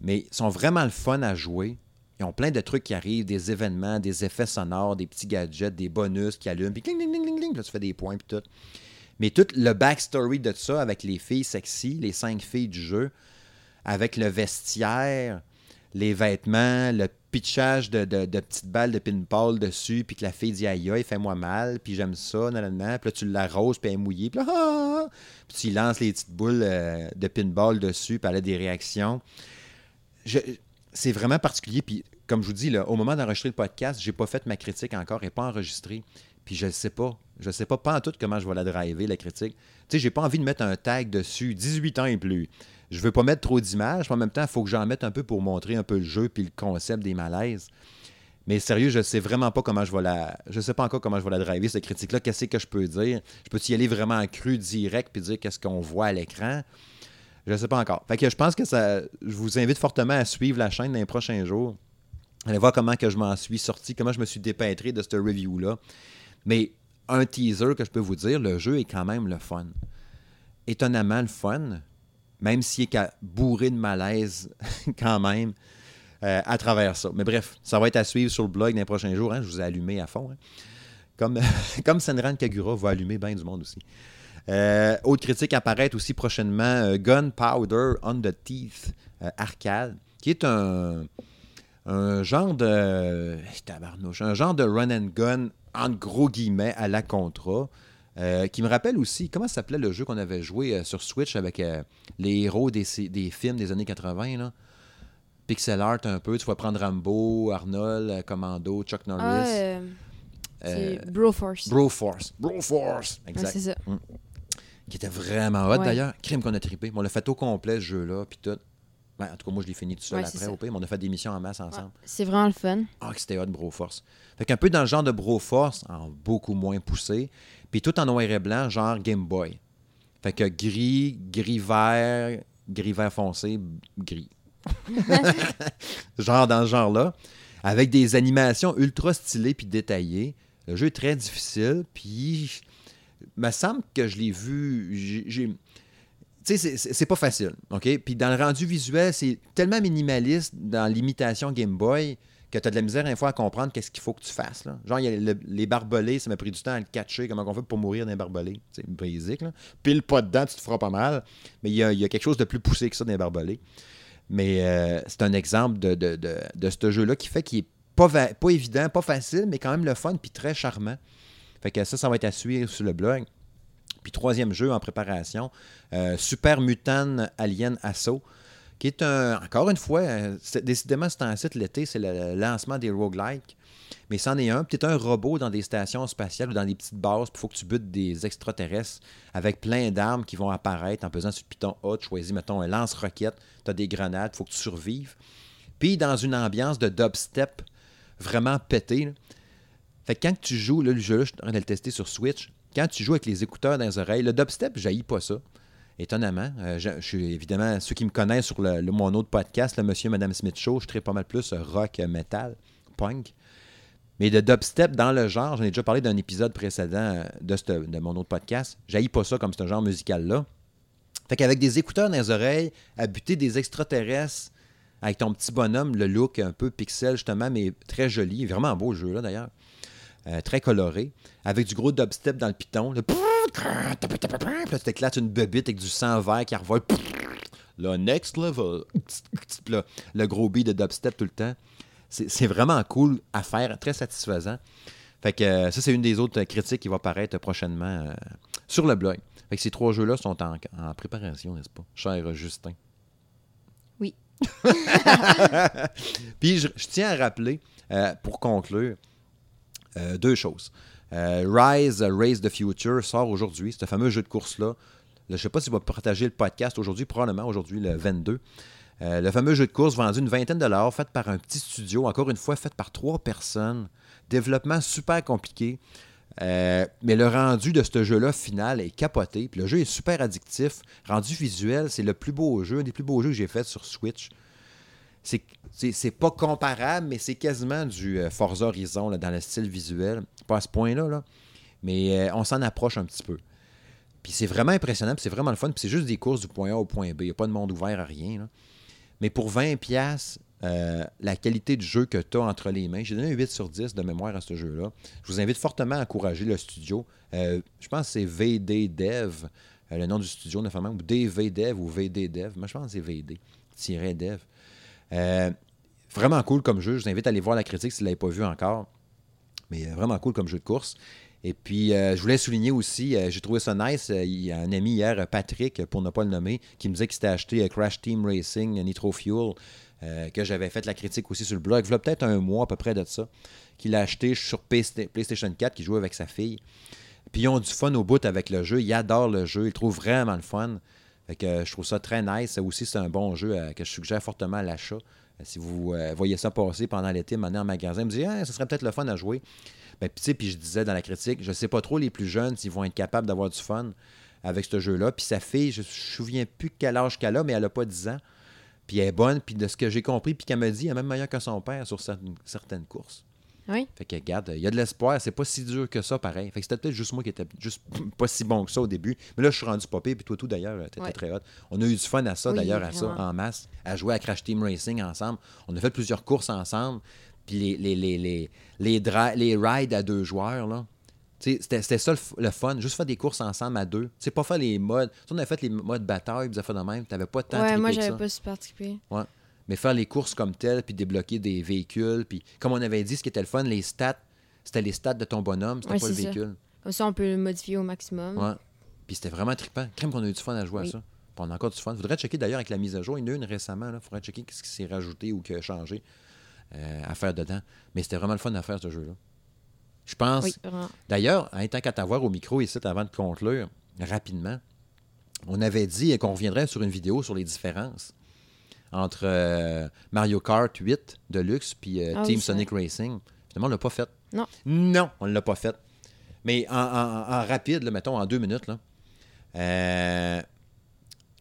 mais sont vraiment le fun à jouer. Ils ont plein de trucs qui arrivent, des événements, des effets sonores, des petits gadgets, des bonus qui allument, puis cling, cling, cling, cling, là, tu fais des points, puis tout. Mais tout le backstory de ça avec les filles sexy, les cinq filles du jeu, avec le vestiaire, les vêtements, le pitchage de, de- petites balles de pinball dessus, puis que la fille dit aïe aïe, fais-moi mal, puis j'aime ça, nanana. Puis là, tu l'arroses, puis elle est mouillée, puis là, ah, ah, ah. puis tu lances les petites boules euh, de pinball dessus, puis elle a des réactions. C'est vraiment particulier, puis comme je vous dis, là, au moment d'enregistrer le podcast, j'ai pas fait ma critique encore, n'est pas enregistrée. Puis je ne sais pas. Je ne sais pas, pas en tout comment je vais la driver, la critique. Tu sais, j'ai pas envie de mettre un tag dessus, 18 ans et plus. Je veux pas mettre trop d'images, mais en même temps, il faut que j'en mette un peu pour montrer un peu le jeu puis le concept des malaises. Mais sérieux, je sais vraiment pas comment je vais la. Je sais pas encore comment je vais la driver, cette critique-là. Qu'est-ce que je peux dire? Je peux y aller vraiment en cru, direct, puis dire qu'est-ce qu'on voit à l'écran? Je sais pas encore. Fait que je pense que ça. Je vous invite fortement à suivre la chaîne dans les prochains jours. Allez voir comment que je m'en suis sorti, comment je me suis dépêtré de cette review-là. Mais un teaser que je peux vous dire, le jeu est quand même le fun. Étonnamment le fun, même s'il est qu'à- bourré de malaise quand même euh, à travers ça. Mais bref, ça va être à suivre sur le blog dans les prochains jours. hein. Je vous ai allumé à fond. hein. Comme, comme Senran Kagura va allumer bien du monde aussi. Euh, autre critique apparaître aussi prochainement, euh, Gunpowder on the Teeth Arcade, qui est un, genre de un genre de run and gun en gros guillemets à la Contra, euh, qui me rappelle aussi comment s'appelait le jeu qu'on avait joué euh, sur Switch avec euh, les héros des, films des années 80 là. Pixel art un peu, tu vas prendre Rambo, Arnold, Commando, Chuck Norris, Ah, c'est Broforce. Broforce, Broforce, exact c'est ça. qui était vraiment hot Ouais. d'ailleurs. Crime qu'on a trippé. On l'a fait au complet ce jeu-là, puis tout. Ben, en tout cas, moi, je l'ai fini tout seul Ouais, après, au pire, mais on a fait des missions en masse ensemble. C'est vraiment le fun. Ah, que c'était hot, Broforce. Fait qu'un peu dans le genre de Broforce, en beaucoup moins poussé, puis tout en noir et blanc, genre Game Boy. Fait que gris, gris vert, gris vert foncé, gris. genre dans ce genre-là, avec des animations ultra stylées puis détaillées. Le jeu est très difficile, puis me semble que je l'ai vu. j'ai- Tu sais, c'est- pas facile, OK? Puis dans le rendu visuel, c'est tellement minimaliste dans l'imitation Game Boy que tu as de la misère une fois à comprendre qu'est-ce qu'il faut que tu fasses. Genre, y a le- les barbelés, ça m'a pris du temps à le catcher, comment on fait pour mourir d'un barbelé. C'est basique, là. Pile pas dedans, tu te feras pas mal. Mais il y a, quelque chose de plus poussé que ça d'un barbelé. Mais euh, c'est un exemple de, ce jeu-là qui fait qu'il est pas évident, pas facile, mais quand même le fun, puis très charmant. Fait que ça, ça va être à suivre sur le blog. Puis troisième jeu en préparation, euh, Super Mutant Alien Assault, qui est un, encore une fois, euh, décidément, c'est un site l'été, c'est le lancement des roguelikes. Mais c'en est un. Peut-être un robot dans des stations spatiales ou dans des petites bases. Il faut que tu butes des extraterrestres avec plein d'armes qui vont apparaître en pesant sur le piton A. Tu choisis, mettons, un lance-roquette. Tu as des grenades. Faut que tu survives. Puis dans une ambiance de dubstep vraiment pété. là. Fait que quand tu joues, là, le jeu-là, je suis en train de le tester sur Switch. Quand tu joues avec les écouteurs dans les oreilles, le dubstep, je pas ça. Étonnamment. Euh, je, suis évidemment, ceux qui me connaissent sur le, le- mon autre podcast, le Monsieur et Madame Smith Show, je traite pas mal plus euh, rock, euh, metal, punk. Mais de dubstep dans le genre, j'en ai déjà parlé d'un épisode précédent de mon autre podcast. Je pas ça comme ce genre musical-là. Fait qu'avec des écouteurs dans les oreilles, à buter des extraterrestres, avec ton petit bonhomme, le look un peu pixel justement, mais très joli, vraiment beau jeu là d'ailleurs, Euh, très coloré, avec du gros dubstep dans le piton. là. Puis là, tu t'éclates une bebite avec du sang vert qui revole. Le next level. Là, le gros beat de dubstep tout le temps. C'est c'est vraiment cool à faire, très satisfaisant. Fait que euh, ça, c'est une des autres critiques qui va paraître prochainement euh, sur le blog. Fait que ces trois jeux-là sont en, en préparation, n'est-ce pas, cher Justin? Oui. Puis je, je tiens à rappeler, euh, pour conclure, euh, deux choses. Euh, Rise, euh, Race the Future sort aujourd'hui, ce fameux jeu de course-là. Je ne sais pas si va partager le podcast aujourd'hui, probablement aujourd'hui, le 22. Euh, le fameux jeu de course vendu une vingtaine de dollars, fait par un petit studio, encore une fois, fait par trois personnes. Développement super compliqué. Mais le rendu de ce jeu-là final est capoté. Le jeu est super addictif. Rendu visuel, c'est le plus beau jeu, un des plus beaux jeux que j'ai fait sur Switch. C'est- pas comparable, mais c'est quasiment du euh, Forza Horizon dans le style visuel. Pas à ce point-là, là. mais euh, on s'en approche un petit peu. Puis c'est vraiment impressionnant, puis c'est vraiment le fun. Puis c'est juste des courses du point A au point B. Il n'y a pas de monde ouvert à rien. Mais pour 20$, piastres, euh, la qualité du jeu que tu as entre les mains, j'ai donné un 8 sur 10 de mémoire à ce jeu-là. Je vous invite fortement à encourager le studio. Je pense que c'est VD Dev, le nom du studio, notamment, ou DV Dev ou VD Dev. Moi, je pense que c'est VD, tiret Dev. Euh, vraiment cool comme jeu. Je vous invite à aller voir la critique si vous ne l'avez pas vu encore. Mais euh, vraiment cool comme jeu de course. Et puis, euh, je voulais souligner aussi, j'ai trouvé ça nice. il y a un ami hier, Patrick, pour ne pas le nommer, qui me disait qu'il s'était acheté Crash Team Racing Nitro Fuel, que j'avais fait la critique aussi sur le blog. Il y a peut-être un mois à peu près de ça, qu'il a acheté sur PlayStation 4, qu'il jouait avec sa fille. Puis ils ont du fun au bout avec le jeu. Ils adorent le jeu. Ils le trouvent vraiment le fun. Que, euh, je trouve ça très nice. Ça aussi, c'est un bon jeu euh, que je suggère fortement à l'achat. Euh, si vous voyez ça passer pendant l'été, maintenant en magasin, vous dites, ah, ça serait peut-être le fun à jouer. Ben, puis, je disais dans la critique, je sais pas trop les plus jeunes s'ils vont être capables d'avoir du fun avec ce jeu-là. Puis sa fille, je ne me souviens plus quel âge qu'elle a, mais elle a pas 10 ans. Puis elle est bonne. Puis de ce que j'ai compris, puis qu'elle me dit, elle est même meilleure que son père sur certaines courses. Oui. Fait que regarde, il y a de l'espoir, c'est pas si dur que ça, pareil. Fait que c'était peut-être juste moi qui était juste pas si bon que ça au début. Mais là, je suis rendu popé, puis toi tout d'ailleurs, t'étais Ouais. très hot. On a eu du fun à ça Oui, d'ailleurs, à ça, en masse, à jouer à Crash Team Racing ensemble. On a fait plusieurs courses ensemble, puis les, les, les, les, les, les rides à deux joueurs, là. Tu sais, C'était c'était ça le, fun, juste faire des courses ensemble à deux. C'est pas faire les modes. Tu sais, on a fait les modes bataille, puis ça fait de même. T'avais pas tant Ouais, moi, j'avais pas super trippé. Ouais. Mais faire les courses comme telles, puis débloquer des véhicules, puis comme on avait dit, ce qui était le fun, les stats, c'était les stats de ton bonhomme, c'était Ouais, pas le c'est ça. véhicule. Comme ça, on peut le modifier au maximum. Ouais. Puis c'était vraiment trippant. Crème qu'on a eu du fun à jouer Oui. à ça. Puis on a encore du fun. Faudrait checker d'ailleurs avec la mise à jour. Il y en a une récemment. Il faudrait checker ce qui s'est rajouté ou qui a changé euh, à faire dedans. Mais c'était vraiment le fun à faire ce jeu-là. Je pense. Oui, vraiment. D'ailleurs, en étant qu'à t'avoir au micro ici avant de conclure rapidement, on avait dit qu'on reviendrait sur une vidéo sur les différences entre euh, Mario Kart 8 Deluxe puis euh, Ah Team Sonic Racing. Finalement, on l'a pas fait. Non. Non, on ne l'a pas fait. Mais en, en- en rapide, là, mettons en deux minutes, là, euh,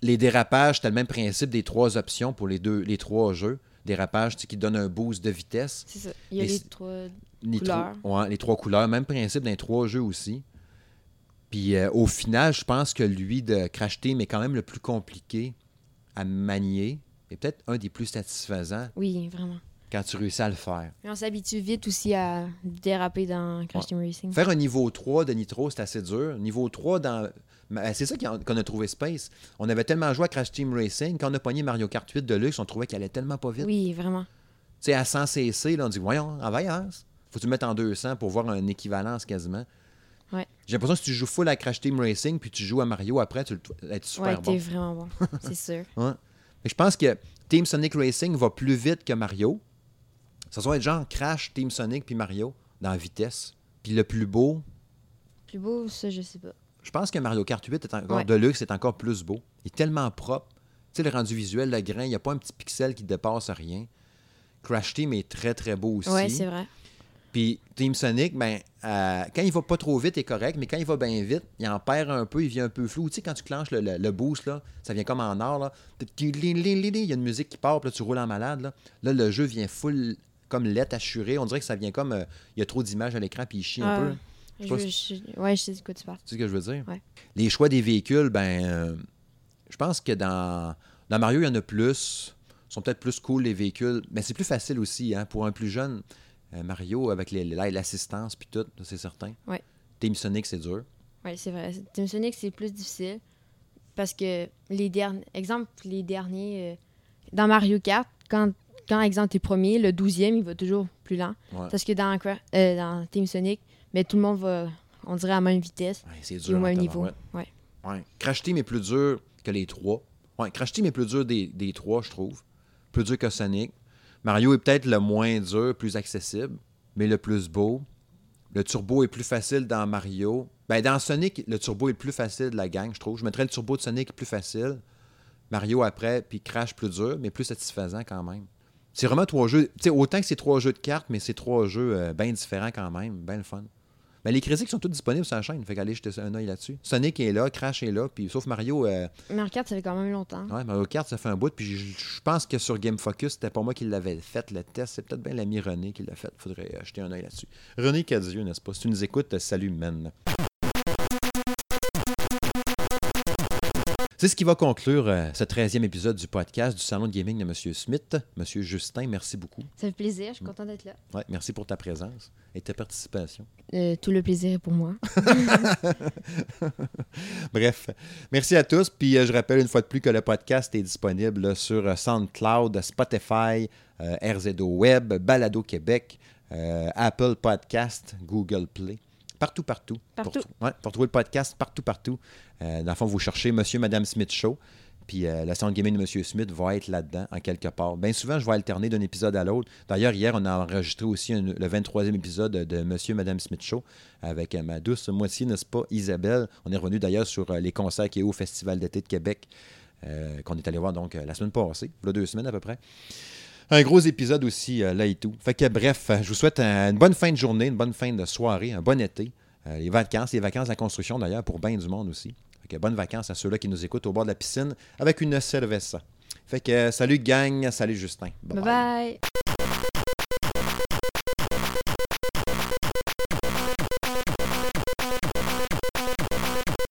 les dérapages, c'était le même principe des trois options pour les, deux, les trois jeux. Dérapage qui donne un boost de vitesse. C'est ça. Il y a les trois. Les Couleurs. trois- ouais, les trois couleurs. Même principe dans les trois jeux aussi. Puis euh, au final, je pense que lui de Crash Team est quand même le plus compliqué à manier et peut-être un des plus satisfaisants Oui, vraiment. quand tu réussis à le faire. Mais on s'habitue vite aussi à déraper dans Crash Ouais. Team Racing. Faire un niveau 3 de Nitro, c'est assez dur. Niveau 3 dans. C'est ça qu'on a trouvé Space. On avait tellement joué à Crash Team Racing, quand on a pogné Mario Kart 8 Deluxe, on trouvait qu'il allait tellement pas vite. Oui, vraiment. Tu sais, à 100 cc, là, on dit, voyons, en vaillance. Faut que tu le mettes en 200 pour voir une équivalence quasiment? Ouais. J'ai l'impression que si tu joues full à Crash Team Racing puis tu joues à Mario après, tu vas être super ouais, bon. t'es vraiment bon. C'est sûr. Ouais. Je pense que Team Sonic Racing va plus vite que Mario. Ça doit être genre Crash, Team Sonic puis Mario dans la vitesse. Puis le plus beau, Plus beau, ça, je sais pas. je pense que Mario Kart 8 est encore, Ouais. Est encore plus beau. Il est tellement propre. Tu sais, le rendu visuel, le grain, il n'y a pas un petit pixel qui dépasse rien. Crash Team est très, très beau aussi. Ouais, c'est vrai. Puis Team Sonic, ben, euh, quand il va pas trop vite, il est correct, mais quand il va bien vite, il en perd un peu, il vient un peu flou. Tu sais, quand tu clenches le, le- le boost, là, ça vient comme en or. Là. Il y a une musique qui part, puis là, tu roules en malade. Là, Là, le jeu vient full comme lettre assurée. On dirait que ça vient comme. euh, il y a trop d'images à l'écran, puis il chie un Ah, peu. Je, je- ouais, je sais de quoi tu parles. Tu sais ce que je veux dire? Ouais. Les choix des véhicules, ben, euh, je pense que dans, dans Mario, il y en a plus. Ils sont peut-être plus cool, les véhicules. Mais c'est plus facile aussi, hein, pour un plus jeune. Euh, Mario, avec l'assistance, puis tout, c'est certain. Ouais. Team Sonic, c'est dur. Ouais, c'est vrai. Team Sonic, c'est plus difficile. Parce que les derniers. Exemple, les derniers. euh, dans Mario Kart, quand, quand exemple, t'es premier, le 12e, il va toujours plus lent. Ouais. Parce que dans, euh, dans Team Sonic, mais tout le monde va, on dirait, à la même vitesse Ouais, c'est et dur. au même niveau. Ouais. Ouais. Crash Team est plus dur que les trois. Ouais, Crash Team est plus dur des, des trois, je trouve. plus dur que Sonic. Mario est peut-être le moins dur, plus accessible, mais le plus beau. Le turbo est plus facile dans Mario. Ben, dans Sonic, le turbo est le plus facile de la gang, je trouve. Je mettrais le turbo de Sonic plus facile. Mario après, puis Crash plus dur, mais plus satisfaisant quand même. C'est vraiment trois jeux. Autant que c'est trois jeux de cartes, mais c'est trois jeux euh, bien différents quand même. Bien le fun. Ben, les critiques sont toutes disponibles sur la chaîne. Fait qu'allez jeter un œil là-dessus. Sonic est là, Crash est là, puis sauf Mario. Euh, Mario Kart, ça fait quand même longtemps. Ouais, Mario Kart, ça fait un bout. Puis je, pense que sur Game Focus, c'était pas moi qui l'avais fait, le test. C'est peut-être bien l'ami René qui l'a fait. Faudrait euh, jeter un œil là-dessus. René Cadieux, n'est-ce pas? Si tu nous écoutes, salut, men. C'est ce qui va conclure euh, ce 13e épisode du podcast du Salon de Gaming de M. Smith. M. Justin, merci beaucoup. Ça fait plaisir, je suis content d'être là. Ouais, merci pour ta présence et ta participation. Euh, tout le plaisir est pour moi. Bref, merci à tous. Puis euh, je rappelle une fois de plus que le podcast est disponible là, sur SoundCloud, Spotify, RZO Web, Balado Québec, Apple Podcast, Google Play. Partout, partout. Partout. Pour, ouais, pour trouver le podcast, partout, partout. Euh, dans le fond, vous cherchez Monsieur, Madame Smith Show. Puis euh, la sound gaming de Monsieur Smith va être là-dedans, en quelque part. Bien souvent, je vais alterner d'un épisode à l'autre. D'ailleurs, hier, on a enregistré aussi un- le 23e épisode de Monsieur, Madame Smith Show avec euh, ma douce moitié, n'est-ce pas, Isabelle. On est revenu d'ailleurs sur les concerts a eu au Festival d'été de Québec, qu'on est allé voir donc la semaine passée, il y a deux semaines à peu près. Un gros épisode aussi, euh, là et tout. Fait bref, euh, je vous souhaite un- une bonne fin de journée, une bonne fin de soirée, un bon été. Euh, les vacances, les vacances de la construction d'ailleurs pour bien du monde aussi. Fait que bonnes vacances à ceux-là qui nous écoutent au bord de la piscine avec une cerveza. Fait que salut gang, salut Justin. bye. bye.